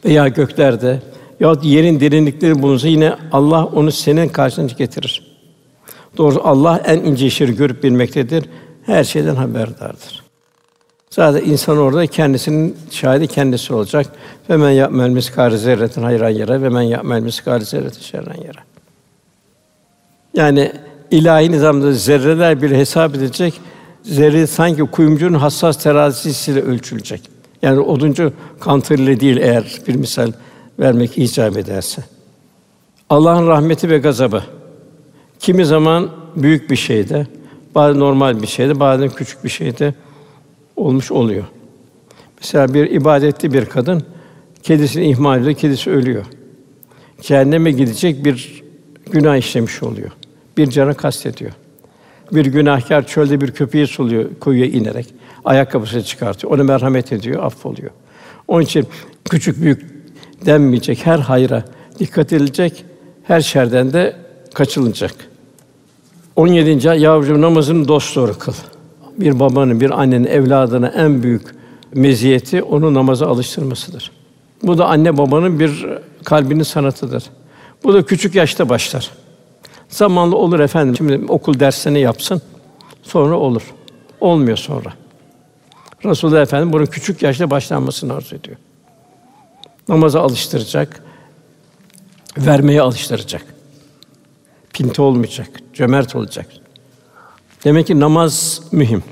veya göklerde ya yerin derinlikleri bulunsa yine Allah onu senin karşına getirir. Doğrusu Allah en ince işleri görüp bilmektedir. Her şeyden haberdardır. Zaten insan orada kendisinin şahidi kendisi olacak. Ve men ya'mel miskâle zerretin hayran yere ve men ya'mel miskâle zerretin şerran yere. Yani ilahi nizamda zerreler bir hesap edilecek. Zerre sanki kuyumcunun hassas terazisiyle ölçülecek. Yani oduncu kantırlı değil eğer bir misal vermek icap ederse. Allah'ın rahmeti ve gazabı kimi zaman büyük bir şeyde, bazen normal bir şeyde, bazen küçük bir şeyde olmuş oluyor. Mesela bir ibadetli bir kadın kedisini ihmal ediyor, kedisi ölüyor. Cehenneme gidecek bir günah işlemiş oluyor. Bir cana kastediyor. Bir günahkar çölde bir köpeği suluyor kuyuya inerek. Ayakkabısını çıkartıyor. Onu merhamet ediyor, affoluyor. Onun için küçük büyük denmeyecek, her hayra dikkat edilecek, her şerden de kaçılacak. 17. ay yavrucuğum namazını dosdoğru kıl. Bir babanın, bir annenin evladına en büyük meziyeti onu namaza alıştırmasıdır. Bu da anne babanın bir kalbinin sanatıdır. Bu da küçük yaşta başlar. Zamanla olur efendim. Şimdi okul derslerini yapsın. Sonra olur. Olmuyor sonra. Resulullah Efendimiz bunun küçük yaşta başlanmasını arzu ediyor. Namaza alıştıracak, vermeye alıştıracak. Pinti olmayacak, cömert olacak. Demek ki namaz mühim.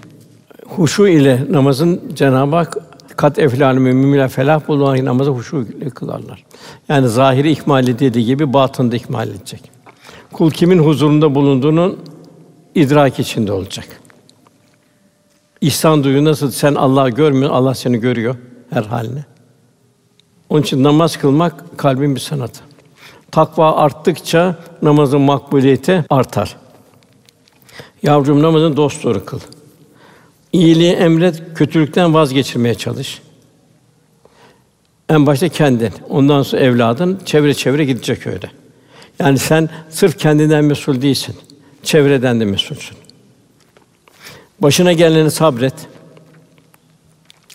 Huşu ile namazın Cenab-ı Hak kat eflal müminler felah bulunan namazı huşu ile kılarlar. Yani zahiri ihmal dediği gibi batında ihmal edecek. Kul kimin huzurunda bulunduğunun idrak içinde olacak. İhsan duyu nasıl sen Allah'ı görmüyor, Allah seni görüyor her haline. Onun için namaz kılmak kalbin bir sanatı. Takva arttıkça namazın makbuliyeti artar. Yavrum namazın dost doğru kıl. İyiliği emret, kötülükten vazgeçirmeye çalış. En başta kendin, ondan sonra evladın, çevre çevre gidecek öyle. Yani sen sırf kendinden mesul değilsin. Çevreden de mesulsün. Başına geleni sabret.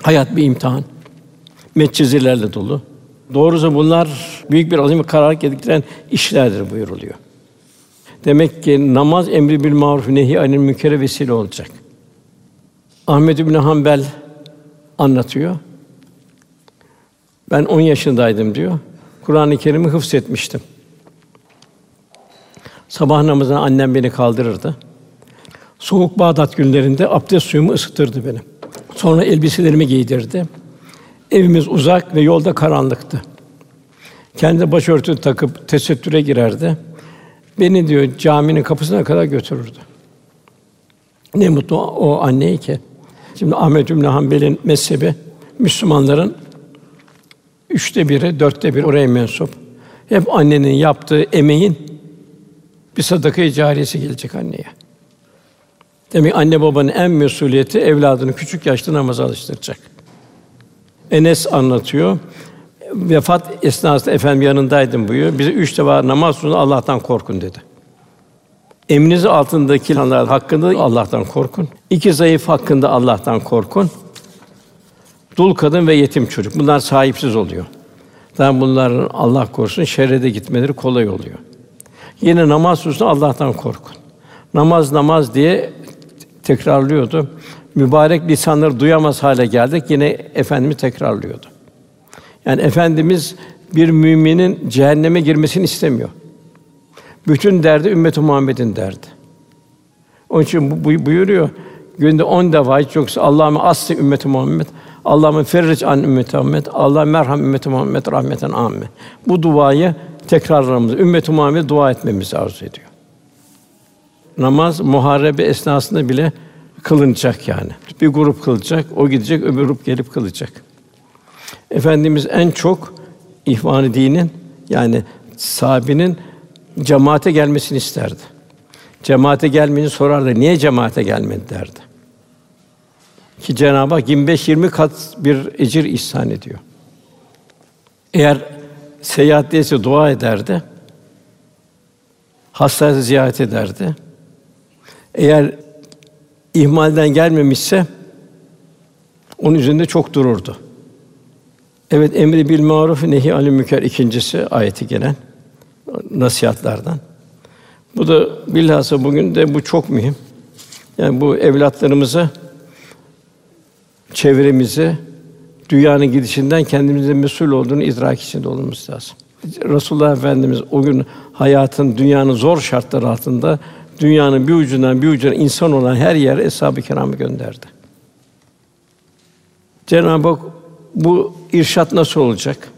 Hayat bir imtihan. Metçizilerle dolu. Doğrusu bunlar büyük bir azim karar gerektiren işlerdir buyuruluyor. Demek ki namaz emri bil maruf nehi anil münkere vesile olacak. Ahmed bin Hanbel anlatıyor. Ben 10 yaşındaydım diyor. Kur'an-ı Kerim'i hıfz etmiştim. Sabah namazına annem beni kaldırırdı. Soğuk Bağdat günlerinde abdest suyumu ısıtırdı beni. Sonra elbiselerimi giydirdi. Evimiz uzak ve yolda karanlıktı. Kendi başörtü takıp tesettüre girerdi. Beni diyor caminin kapısına kadar götürürdü. Ne mutlu o anneye ki. Şimdi Ahmed bin Hanbel'in mezhebi Müslümanların üçte biri, dörtte biri oraya mensup. Hep annenin yaptığı emeğin bir sadaka-i cariyesi gelecek anneye. Demek anne babanın en mesuliyeti evladını küçük yaşta namaza alıştıracak. Enes anlatıyor. Vefat esnasında efendim yanındaydım buyuruyor. Bize üç defa namaz sonra Allah'tan korkun dedi. Emriniz altındaki insanlar hakkında Allah'tan korkun. İki zayıf hakkında Allah'tan korkun. Dul kadın ve yetim çocuk. Bunlar sahipsiz oluyor. Daha bunların Allah korusun şerrede gitmeleri kolay oluyor. Yine namaz hususunda Allah'tan korkun. Namaz namaz diye tekrarlıyordu. mübarek lisanları duyamaz hale geldik. Yine efendimiz tekrarlıyordu. Yani efendimiz bir müminin cehenneme girmesini istemiyor. Bütün derdi ümmet Muhammed'in derdi. Onun için bu buyuruyor. Günde on defa hiç yoksa Allah'ım asli ümmeti Muhammed, Allah'ım ferric an ümmeti Muhammed, Allah merham ümmeti Muhammed rahmeten amme. Bu duayı tekrarlamamız, ümmeti Muhammed dua etmemizi arzu ediyor. Namaz muharebe esnasında bile kılınacak yani. Bir grup kılacak, o gidecek, öbür grup gelip kılacak. Efendimiz en çok ihvan dinin yani sahabinin cemaate gelmesini isterdi. Cemaate gelmeyince sorardı. Niye cemaate gelmedi derdi. Ki Cenab-ı Hak 25-20 kat bir ecir ihsan ediyor. Eğer seyahat değilse dua ederdi. Hastayı ziyaret ederdi. Eğer ihmalden gelmemişse onun üzerinde çok dururdu. Evet emri bil maruf nehi anil münker ikincisi ayeti gelen nasihatlardan. Bu da bilhassa bugün de bu çok mühim. Yani bu evlatlarımızı çevremizi dünyanın gidişinden kendimizin mesul olduğunu idrak içinde olmamız lazım. Resulullah Efendimiz o gün hayatın dünyanın zor şartları altında dünyanın bir ucundan bir ucuna insan olan her yere eshab-ı kiramı gönderdi. Cenab-ı Hak bu irşat nasıl olacak?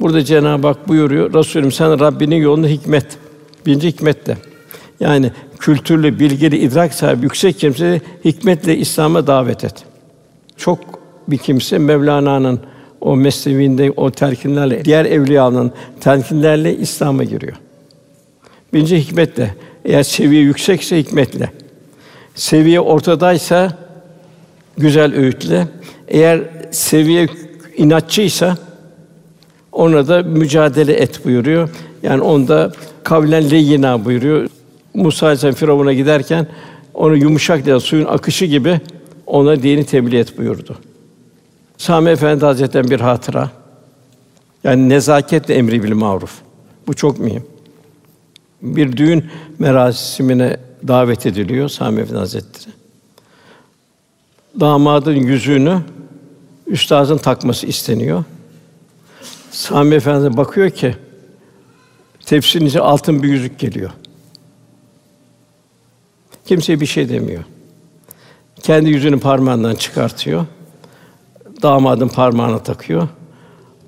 Burada Cenab-ı Hak buyuruyor, Resulüm sen Rabbinin yolunu hikmet, birinci hikmetle. Yani kültürlü, bilgili, idrak sahibi yüksek kimse hikmetle İslam'a davet et. Çok bir kimse Mevlana'nın o mesnevinde o telkinlerle, diğer evliyanın telkinlerle İslam'a giriyor. Birinci hikmetle. Eğer seviye yüksekse hikmetle. Seviye ortadaysa güzel öğütle. Eğer seviye inatçıysa ona da mücadele et buyuruyor. Yani onda kavlen leyyina buyuruyor. Musa Aleyhisselam Firavun'a giderken onu yumuşak diye suyun akışı gibi ona dini tebliğ et buyurdu. Sami Efendi Hazretleri'nden bir hatıra. Yani nezaketle emri bil maruf. Bu çok mühim. Bir düğün merasimine davet ediliyor Sami Efendi Hazretleri. Damadın yüzüğünü üstazın takması isteniyor. Sami Efendi bakıyor ki tefsirin içine altın bir yüzük geliyor. Kimse bir şey demiyor. Kendi yüzünü parmağından çıkartıyor. Damadın parmağına takıyor.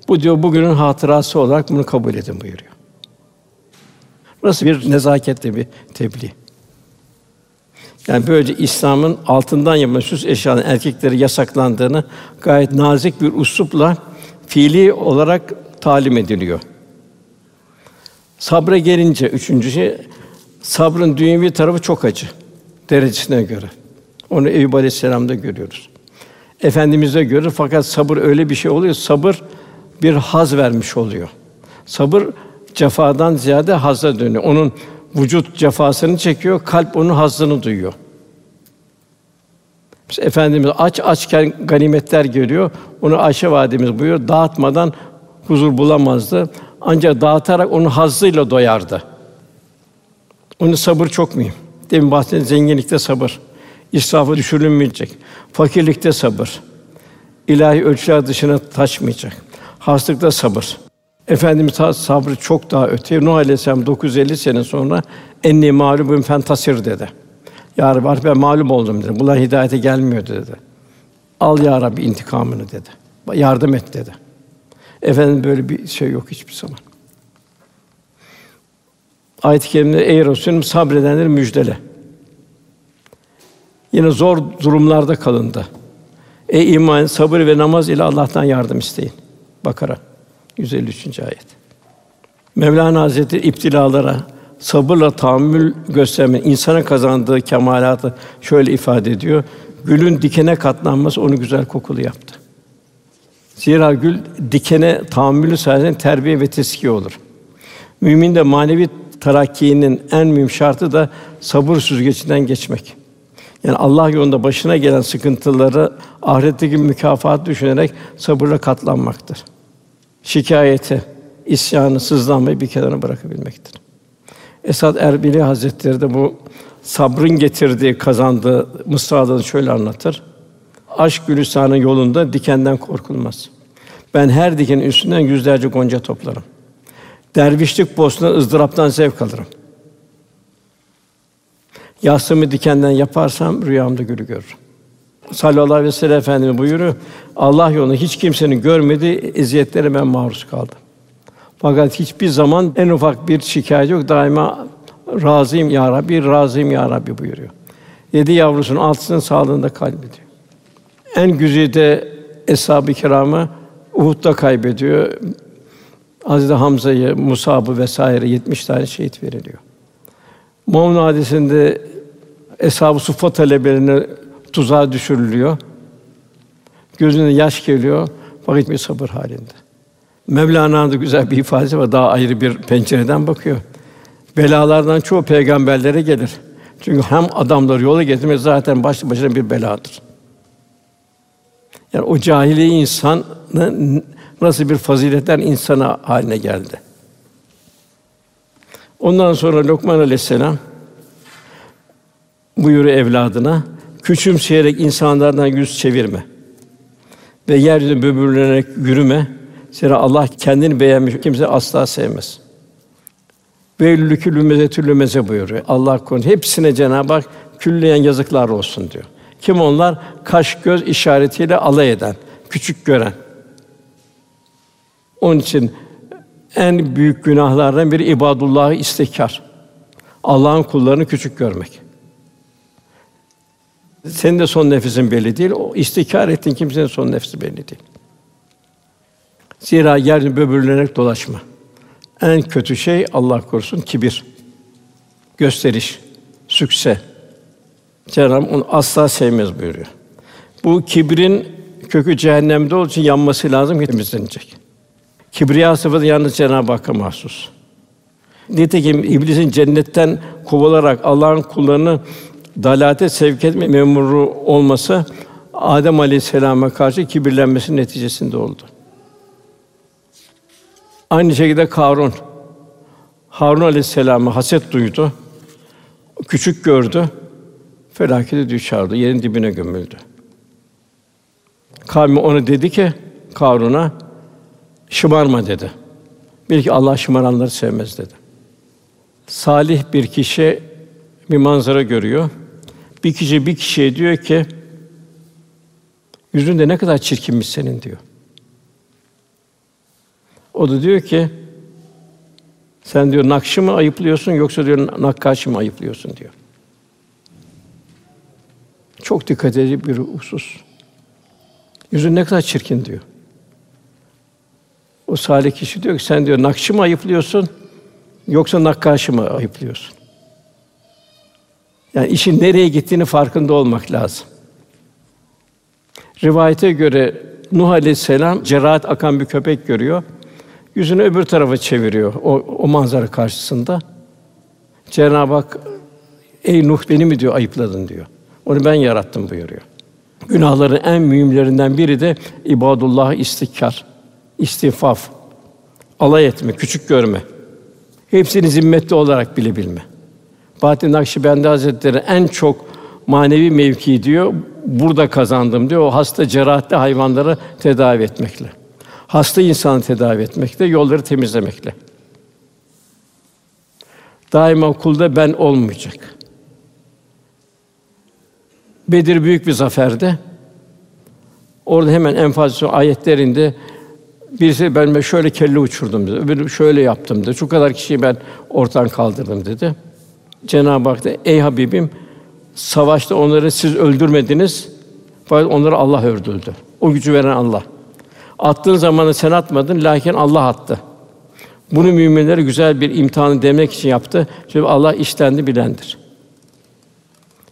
Bu diyor bugünün hatırası olarak bunu kabul edin buyuruyor. Nasıl bir nezaketle bir tebliğ. Yani böylece İslam'ın altından yapılmış süs eşyaların erkekleri yasaklandığını gayet nazik bir uslupla fiili olarak talim ediliyor. Sabra gelince üçüncü şey sabrın dünyevi tarafı çok acı derecesine göre. Onu Eyüp Aleyhisselam'da görüyoruz. Efendimiz'de görür fakat sabır öyle bir şey oluyor. Sabır bir haz vermiş oluyor. Sabır cefadan ziyade hazza dönüyor. Onun vücut cefasını çekiyor, kalp onun hazzını duyuyor. Biz Efendimiz aç açken ganimetler görüyor. Onu Ayşe validemiz buyuruyor, dağıtmadan huzur bulamazdı. Ancak dağıtarak onun hazzıyla doyardı. Onun sabır çok mühim. Demin bahsettiğim zenginlikte sabır. İsrafı düşürülmeyecek. Fakirlikte sabır. İlahi ölçüler dışına taşmayacak. Hastalıkta sabır. Efendimiz sabrı çok daha öte. Nuh Aleyhisselam 950 sene sonra enni mağlubun fentasir dedi. Ya Rabbi artık ben mağlup oldum dedi. Bunlar hidayete gelmiyor dedi. Al ya Rabbi intikamını dedi. Yardım et dedi. Efendim böyle bir şey yok hiçbir zaman. Ayet-i kerimede ey Resulüm sabredenleri müjdele. Yine zor durumlarda kalındı. Ey iman, sabır ve namaz ile Allah'tan yardım isteyin. Bakara 153. ayet. Mevlana Hazretleri iptilalara sabırla tahammül gösterme insana kazandığı kemalatı şöyle ifade ediyor. Gülün dikene katlanması onu güzel kokulu yaptı. Zira gül dikene tahammülü sayesinde terbiye ve teskiye olur. Mümin de manevi terakkinin en mühim şartı da sabır süzgecinden geçmek. Yani Allah yolunda başına gelen sıkıntıları ahiretteki mükafat düşünerek sabırla katlanmaktır. Şikayeti, isyanı, sızlanmayı bir kenara bırakabilmektir. Esad Erbili Hazretleri de bu sabrın getirdiği, kazandığı mısralarını şöyle anlatır. Aşk gülistanın yolunda dikenden korkulmaz. Ben her dikenin üstünden yüzlerce gonca toplarım. Dervişlik postuna ızdıraptan zevk alırım. Yastığımı dikenden yaparsam rüyamda gülü görürüm. Sallallahu aleyhi ve sellem Efendimiz buyuruyor. Allah yolunda hiç kimsenin görmediği eziyetlere ben maruz kaldım. Fakat hiçbir zaman en ufak bir şikayet yok. Daima razıyım ya Rabbi, razıyım ya Rabbi buyuruyor. Yedi yavrusunun altısının sağlığında kaybediyor. En güzide eshab-ı kiramı Uhud'da kaybediyor. Hazreti Hamza'yı, Musab'ı vesaire 70 tane şehit veriliyor. Muhammed hadisinde eshab-ı suffa talebelerine tuzağa düşürülüyor. Gözüne yaş geliyor fakat bir sabır halinde. Mevlana'nın da güzel bir ifadesi var. Daha ayrı bir pencereden bakıyor. Belalardan çoğu peygamberlere gelir. Çünkü hem adamları yola getirmek zaten başlı başına bir beladır. Yani o cahiliye insanın nasıl bir faziletler insana haline geldi. Ondan sonra Lokman Aleyhisselam buyuruyor evladına, küçümseyerek insanlardan yüz çevirme ve yeryüzünde böbürlenerek yürüme. Zira Allah kendini beğenmiş kimse asla sevmez. Ve lükülü mezetülü meze buyuruyor. Allah korusun. Hepsine Cenab-ı Hak külleyen yazıklar olsun diyor. Kim onlar? Kaş göz işaretiyle alay eden, küçük gören. Onun için en büyük günahlardan biri ibadullahı istekar. Allah'ın kullarını küçük görmek. Senin de son nefesin belli değil. O istikrar ettiğin kimsenin son nefsi belli değil. Zira yeryüzünde böbürlenerek dolaşma. En kötü şey Allah korusun kibir, gösteriş, sükse. Cenab-ı onu asla sevmez buyuruyor. Bu kibrin kökü cehennemde olduğu için yanması lazım, temizlenecek. Kibriya sıfatı yalnız Cenab-ı Hakk'a mahsus. Nitekim iblisin cennetten kovularak Allah'ın kullarını dalalete sevk etme memuru olması Adem Aleyhisselam'a karşı kibirlenmesi neticesinde oldu. Aynı şekilde Karun Harun Aleyhisselam'a haset duydu. Küçük gördü. Felakete düşerdi. Yerin dibine gömüldü. Kavmi onu dedi ki Karun'a şımarma dedi. Bir ki Allah şımaranları sevmez dedi. Salih bir kişi bir manzara görüyor. Bir kişi bir kişiye diyor ki yüzünde ne kadar çirkinmiş senin diyor. O da diyor ki sen diyor nakşı mı ayıplıyorsun yoksa diyor nakkaşı mı ayıplıyorsun diyor. Çok dikkat edici bir husus. Yüzün ne kadar çirkin diyor. O salih kişi diyor ki sen diyor nakşı mı ayıplıyorsun yoksa nakkaşı mı ayıplıyorsun? Yani işin nereye gittiğini farkında olmak lazım. Rivayete göre Nuh Aleyhisselam cerahat akan bir köpek görüyor. Yüzünü öbür tarafa çeviriyor o, o manzara karşısında. Cenab-ı Hak ey Nuh beni mi diyor ayıpladın diyor. Onu ben yarattım buyuruyor. Günahların en mühimlerinden biri de ibadullah istikrar, istifaf, alay etme, küçük görme. Hepsini zimmetli olarak bilebilme. Bahattin Nakşibendi Hazretleri en çok manevi mevki diyor. Burada kazandım diyor. O hasta cerahatli hayvanları tedavi etmekle. Hasta insanı tedavi etmekle, yolları temizlemekle. Daima kulda ben olmayacak. Bedir büyük bir zaferde. Orada hemen Enfal ayetlerinde birisi ben şöyle kelle uçurdum dedi. Öbürü şöyle yaptım dedi. Şu kadar kişiyi ben ortadan kaldırdım dedi. Cenab-ı Hak da ey Habibim savaşta onları siz öldürmediniz fakat onları Allah öldürdü. O gücü veren Allah. Attığın zamanı sen atmadın lakin Allah attı. Bunu müminlere güzel bir imtihanı demek için yaptı. Çünkü Allah işlendi bilendir.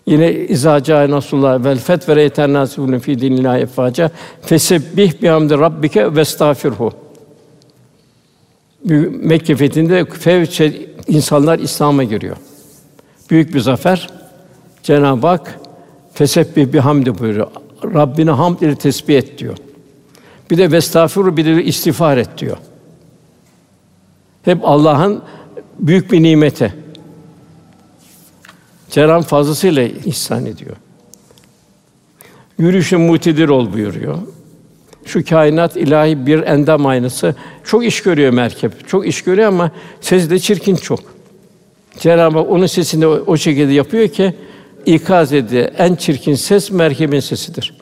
Yine izaca Nasrullah vel fet ve reyten nasibun fi dinillahi efaca fesebbih bihamdi rabbike ve estağfirhu. Mekke fethinde fevçe insanlar İslam'a giriyor. Büyük bir zafer. Cenab-ı Hak fesebbih bihamdi buyuruyor. Rabbine hamd ile tesbih et diyor. Bir de vestağfiru bir de istiğfar et diyor. Hep Allah'ın büyük bir nimeti. Cenab-ı fazlasıyla ihsan ediyor. Yürüyüşün mutedir ol buyuruyor. Şu kainat ilahi bir endam aynası. Çok iş görüyor merkep. Çok iş görüyor ama sesi de çirkin çok. Cenab-ı Hak onun sesini o, şekilde yapıyor ki ikaz ediyor. En çirkin ses merkebin sesidir.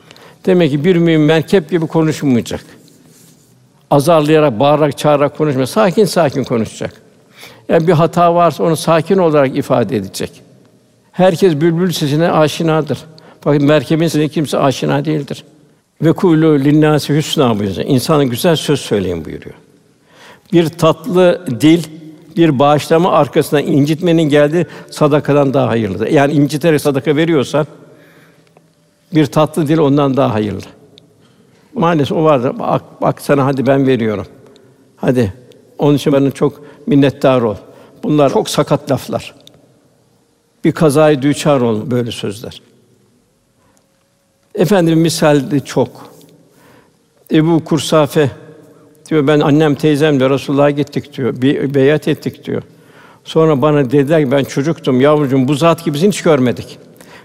Demek ki bir mümin merkep gibi konuşmayacak. Azarlayarak, bağırarak, çağırarak konuşmuyor. Sakin sakin konuşacak. Yani bir hata varsa onu sakin olarak ifade edecek. Herkes bülbül sesine aşinadır. Fakat merkebin sesine kimse aşina değildir. Ve kulu linnâsi hüsnâ buyuruyor. İnsana güzel söz söyleyin buyuruyor. Bir tatlı dil, bir bağışlama arkasından incitmenin geldiği sadakadan daha hayırlıdır. Yani inciterek sadaka veriyorsan bir tatlı dil ondan daha hayırlı. Maalesef o vardı. Bak, bak sana hadi ben veriyorum. Hadi. Onun için bana çok minnettar ol. Bunlar çok sakat laflar. Bir kazayı düçar ol böyle sözler. Efendim misalde çok. Ebu Kursafe diyor ben annem teyzem de Resulullah'a gittik diyor. Bir beyat ettik diyor. Sonra bana dediler ki ben çocuktum yavrucuğum bu zat gibisini hiç görmedik.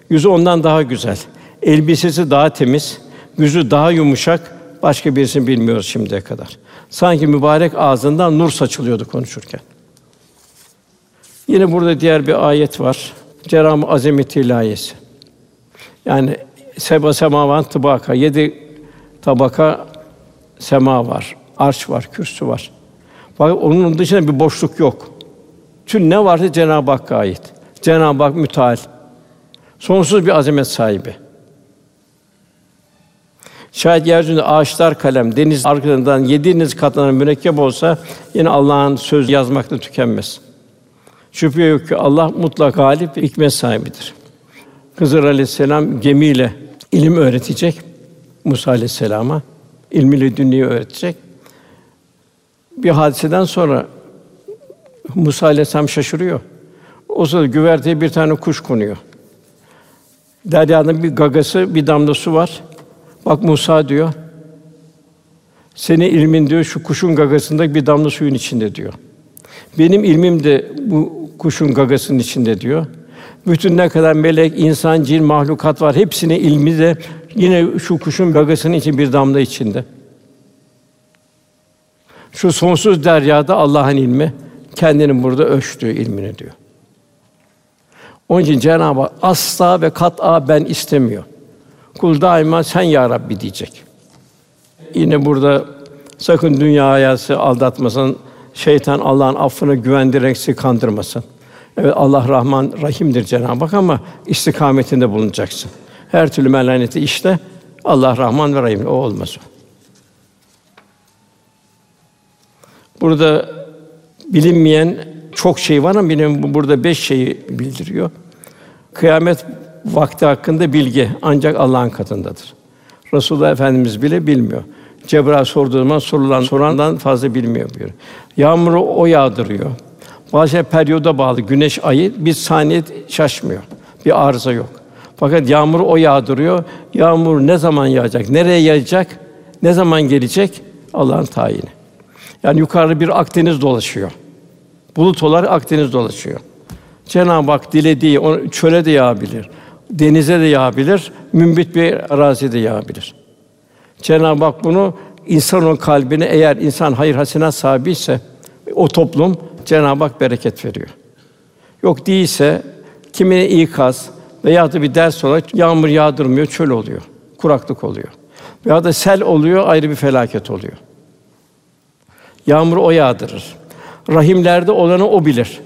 Yüzü ondan daha güzel. Elbisesi daha temiz, yüzü daha yumuşak. Başka birisini bilmiyoruz şimdiye kadar. Sanki mübarek ağzından nur saçılıyordu konuşurken. Yine burada diğer bir ayet var. Cenab-ı Azameti ilahiyesi. Yani seba semavan tıbaka yedi tabaka sema var, arş var, kürsü var. Fakat onun dışında bir boşluk yok. Tüm ne varsa Cenab-ı Hakk'a ait. Cenab-ı Hak müteal. Sonsuz bir azamet sahibi. Şayet yeryüzünde ağaçlar kalem, deniz arkalarından yediğiniz katlanan mürekkep olsa yine Allah'ın söz yazmakta tükenmez. Şüphe yok ki Allah mutlak galip ve hikmet sahibidir. Hızır Aleyhisselam gemiyle ilim öğretecek Musa Aleyhisselam'a. ilmiyle dünyayı öğretecek. Bir hadiseden sonra Musa Aleyhisselam şaşırıyor. O sırada güverteye bir tane kuş konuyor. Deryanın bir gagası, bir damla su var. Bak Musa diyor. Senin ilmin diyor şu kuşun gagasında bir damla suyun içinde diyor. Benim ilmim de bu kuşun gagasının içinde diyor. Bütün ne kadar melek, insan, cin, mahlukat var hepsinin ilmi de yine şu kuşun gagasının için bir damla içinde. Şu sonsuz deryada Allah'ın ilmi kendinin burada ölçtüğü ilmini diyor. Onun için Cenab-ı Hak asla ve kat'a ben istemiyor. Kul daima sen ya Rabbi diyecek. Yine burada sakın dünya hayatı aldatmasın. Şeytan Allah'ın affını güvendirerek sizi kandırmasın. Evet Allah Rahman Rahim'dir Cenab-ı Hak ama istikametinde bulunacaksın. Her türlü melaneti işte Allah Rahman ve Rahim o olmaz o. Burada bilinmeyen çok şey var ama benim burada beş şeyi bildiriyor. Kıyamet vakti hakkında bilgi ancak Allah'ın katındadır. Resulullah Efendimiz bile bilmiyor. Cebrail sorduğu zaman sorulan sorandan fazla bilmiyor buyuruyor. Yağmuru o yağdırıyor. Bazı şey periyoda bağlı. Güneş, ayı bir saniye şaşmıyor. Bir arıza yok. Fakat yağmuru o yağdırıyor. Yağmur ne zaman yağacak? Nereye yağacak? Ne zaman gelecek? Allah'ın tayini. Yani yukarı bir Akdeniz dolaşıyor. Bulut olarak Akdeniz dolaşıyor. Cenab-ı Hak dilediği onu çöle de yağabilir, denize de yağabilir, mümbit bir arazide yağabilir. Cenab-ı Hak bunu insanın kalbine eğer insan hayır hasenat sahibi ise o toplum Cenab-ı Hak bereket veriyor. Yok değilse kimine ikaz veya da bir ders olarak yağmur yağdırmıyor, çöl oluyor, kuraklık oluyor. Veya da sel oluyor, ayrı bir felaket oluyor. Yağmur o yağdırır. Rahimlerde olanı o bilir.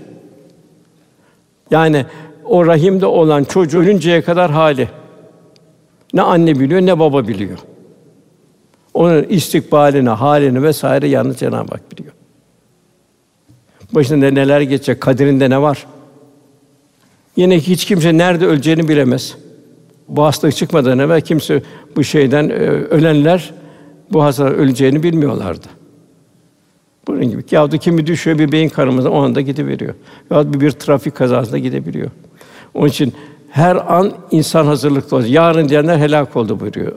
Yani o rahimde olan çocuğu ölünceye kadar hali. Ne anne biliyor ne baba biliyor. Onun istikbalini, halini vesaire yalnız Cenab-ı Hak biliyor. Başında neler geçecek, kaderinde ne var? Yine hiç kimse nerede öleceğini bilemez. Bu hastalık çıkmadan evvel kimse bu şeyden e, ölenler bu hastalık öleceğini bilmiyorlardı. Bunun gibi. Ya da kimi düşüyor bir beyin kanaması o anda gidiveriyor. Ya bir, bir trafik kazasında gidebiliyor. Onun için her an insan hazırlıklı olacak. Yarın diyenler helak oldu buyuruyor.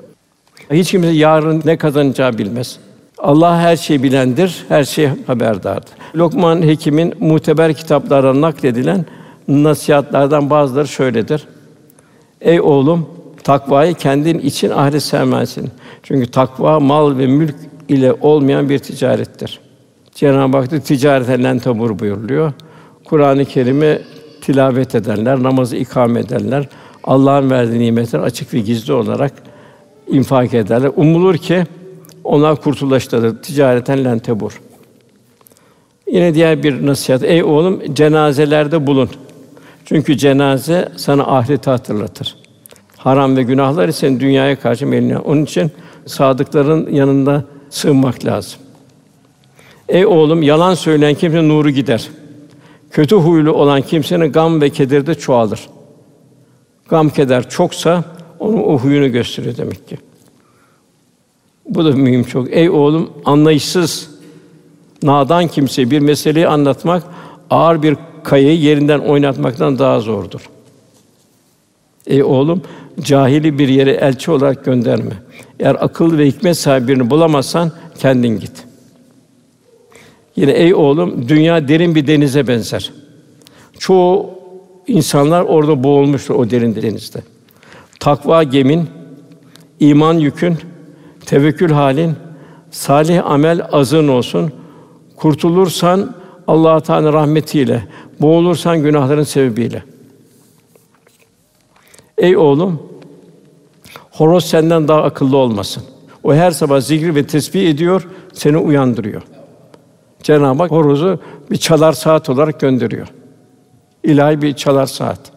Hiç kimse yarın ne kazanacağı bilmez. Allah her şeyi bilendir, her şey haberdardır. Lokman Hekim'in muteber kitaplardan nakledilen nasihatlardan bazıları şöyledir. Ey oğlum, takvayı kendin için ahiret sevmezsin. Çünkü takva mal ve mülk ile olmayan bir ticarettir. Cenab-ı Hak da ticareten len tabur buyuruluyor. Kur'an-ı Kerim'i tilavet edenler, namazı ikame edenler, Allah'ın verdiği nimetleri açık ve gizli olarak infak ederler. Umulur ki onlar kurtuluştadır. Ticareten len tebur. Yine diğer bir nasihat. Ey oğlum cenazelerde bulun. Çünkü cenaze sana ahireti hatırlatır. Haram ve günahlar ise dünyaya karşı meyilli. Onun için sadıkların yanında sığınmak lazım. Ey oğlum yalan söyleyen kimse nuru gider. Kötü huylu olan kimsenin gam ve kederi de çoğalır. Gam keder çoksa onun o huyunu gösteriyor demek ki. Bu da mühim çok. Ey oğlum anlayışsız, nadan kimseye bir meseleyi anlatmak ağır bir kayayı yerinden oynatmaktan daha zordur. Ey oğlum cahili bir yere elçi olarak gönderme. Eğer akıl ve hikmet sahibini bulamazsan kendin git. Yine ey oğlum dünya derin bir denize benzer. Çoğu insanlar orada boğulmuştur o derin denizde. Takva gemin, iman yükün, tevekkül halin, salih amel azın olsun. Kurtulursan Allah Teala rahmetiyle, boğulursan günahların sebebiyle. Ey oğlum, horoz senden daha akıllı olmasın. O her sabah zikir ve tesbih ediyor, seni uyandırıyor. Cenab-ı Hak horozu bir çalar saat olarak gönderiyor. İlahi bir çalar saat.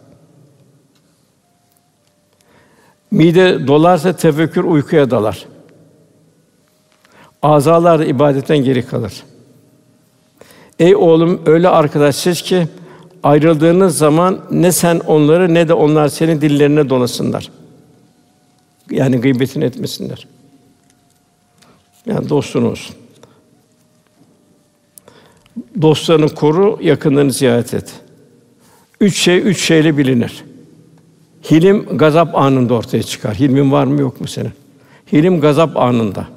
Mide dolarsa tefekkür uykuya dalar. Azalar ibadetten geri kalır. Ey oğlum öyle arkadaşsız ki ayrıldığınız zaman ne sen onları ne de onlar senin dillerine dolasınlar. Yani gıybetini etmesinler. Yani dostun olsun. Dostlarını koru, yakınlarını ziyaret et. Üç şey üç şeyle bilinir. Hilim gazap anında ortaya çıkar. Hilmin var mı yok mu senin? Hilim gazap anında.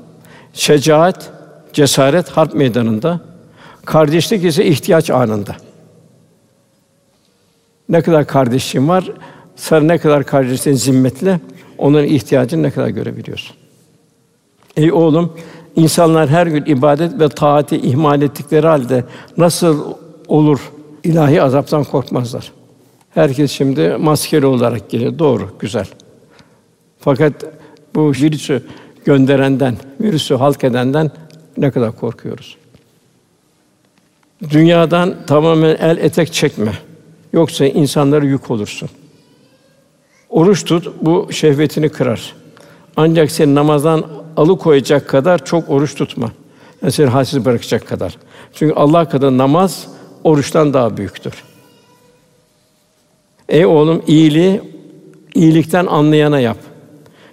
Şecaat, cesaret harp meydanında. Kardeşlik ise ihtiyaç anında. Ne kadar kardeşin var, sen ne kadar kardeşin zimmetle, onların ihtiyacını ne kadar görebiliyorsun. Ey oğlum, insanlar her gün ibadet ve taati ihmal ettikleri halde nasıl olur ilahi azaptan korkmazlar. Herkes şimdi maskeli olarak geliyor. Doğru, güzel. Fakat bu virüsü gönderenden, virüsü halk edenden ne kadar korkuyoruz. Dünyadan tamamen el etek çekme. Yoksa insanlara yük olursun. Oruç tut, bu şehvetini kırar. Ancak seni namazdan alıkoyacak kadar çok oruç tutma. Yani seni halsiz bırakacak kadar. Çünkü Allah kadar namaz oruçtan daha büyüktür. Ey oğlum iyiliği iyilikten anlayana yap.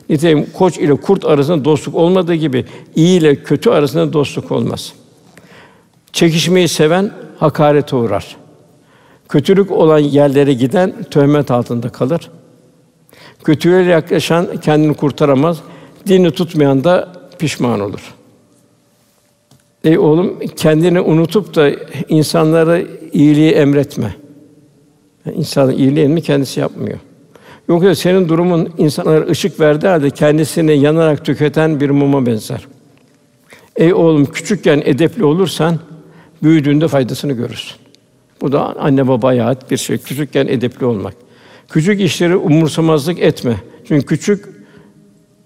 Nitekim koç ile kurt arasında dostluk olmadığı gibi iyi ile kötü arasında dostluk olmaz. Çekişmeyi seven hakarete uğrar. Kötülük olan yerlere giden töhmet altında kalır. Kötüye yaklaşan kendini kurtaramaz. Dini tutmayan da pişman olur. Ey oğlum kendini unutup da insanlara iyiliği emretme. Yani insan iyiliği mi kendisi yapmıyor. Yoksa senin durumun insanlara ışık verdiği halde kendisini yanarak tüketen bir muma benzer. Ey oğlum küçükken edepli olursan büyüdüğünde faydasını görürsün. Bu da anne babaya ait bir şey. Küçükken edepli olmak. Küçük işleri umursamazlık etme. Çünkü küçük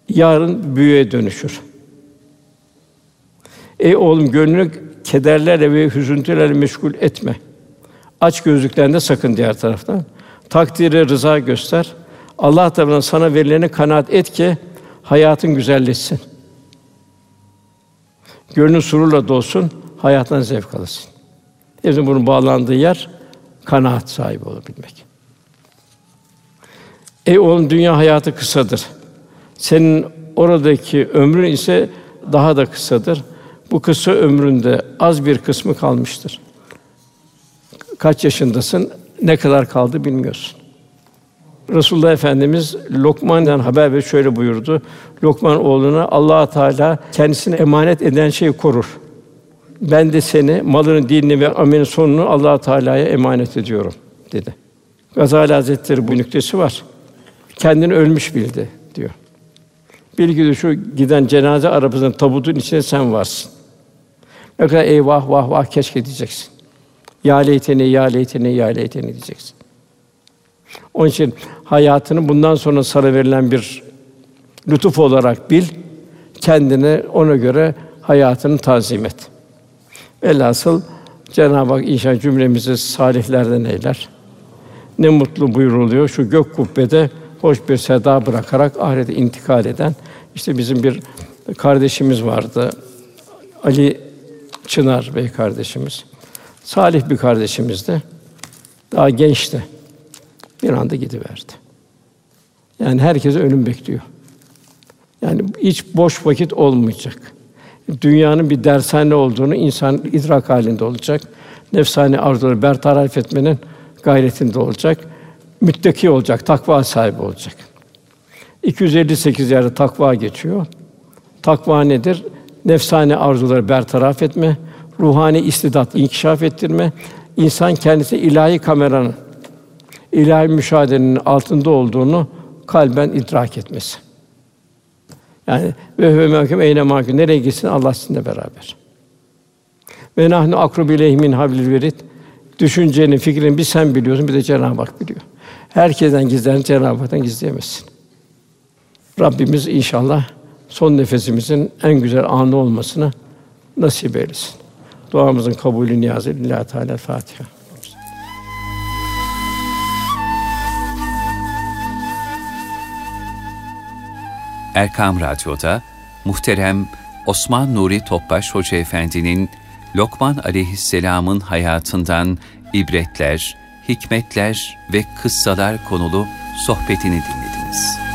yarın büyüye dönüşür. Ey oğlum gönlünü kederlerle ve hüzüntülerle meşgul etme. Aç gözlükten sakın diğer taraftan. Takdire rıza göster. Allah tarafından sana verileni kanaat et ki hayatın güzelleşsin. Gönlün sururla dolsun, hayattan zevk alırsın. Hepsinin bunun bağlandığı yer kanaat sahibi olabilmek. Ey oğlum dünya hayatı kısadır. Senin oradaki ömrün ise daha da kısadır. Bu kısa ömründe az bir kısmı kalmıştır. Kaç yaşındasın? Ne kadar kaldı bilmiyorsun. Resulullah Efendimiz Lokman'dan haber ve şöyle buyurdu. Lokman oğluna Allah Teala kendisine emanet eden şeyi korur. Ben de seni malının, dinini ve amelin sonunu Allah Teala'ya emanet ediyorum dedi. Gazali Hazretleri bu nüktesi var. Kendini ölmüş bildi diyor. Bilgi de şu giden cenaze arabasının tabutun içinde sen varsın. Ne kadar eyvah vah vah keşke diyeceksin. Ya leyteni, ya leyteni, ya leyteni diyeceksin. Onun için hayatını bundan sonra sana verilen bir lütuf olarak bil, kendine ona göre hayatını tanzim et. Velhasıl Cenab-ı Hak inşallah cümlemizi salihlerden eyler. Ne mutlu buyuruluyor şu gök kubbede hoş bir seda bırakarak ahirete intikal eden işte bizim bir kardeşimiz vardı. Ali Çınar Bey kardeşimiz. Salih bir kardeşimizdi. Daha gençti. Bir anda gidiverdi. Yani herkes ölüm bekliyor. Yani hiç boş vakit olmayacak. Dünyanın bir dershane olduğunu insan idrak halinde olacak. Nefsani arzuları bertaraf etmenin gayretinde olacak. Müttaki olacak, takva sahibi olacak. 258 yerde takva geçiyor. Takva nedir? Nefsani arzuları bertaraf etme, ruhani istidat inkişaf ettirme, insan kendisi ilahi kameranın, ilahi müşahedenin altında olduğunu kalben idrak etmesi. Yani ve ve mahkum eyne mahkum nereye gitsin Allah sizinle beraber. Ve nahnu akrubu ileyhi min hablil verid. Düşüncenin, fikrin bir sen biliyorsun, bir de Cenab-ı Hak biliyor. Herkesten gizlerini Cenab-ı Hak'tan gizleyemezsin. Rabbimiz inşallah son nefesimizin en güzel anı olmasını nasip eylesin. Duamızın kabulü niyazı lillahi Teala Fatiha. Erkam Radyo'da muhterem Osman Nuri Topbaş Hoca Efendi'nin Lokman Aleyhisselam'ın hayatından ibretler, hikmetler ve kıssalar konulu sohbetini dinlediniz.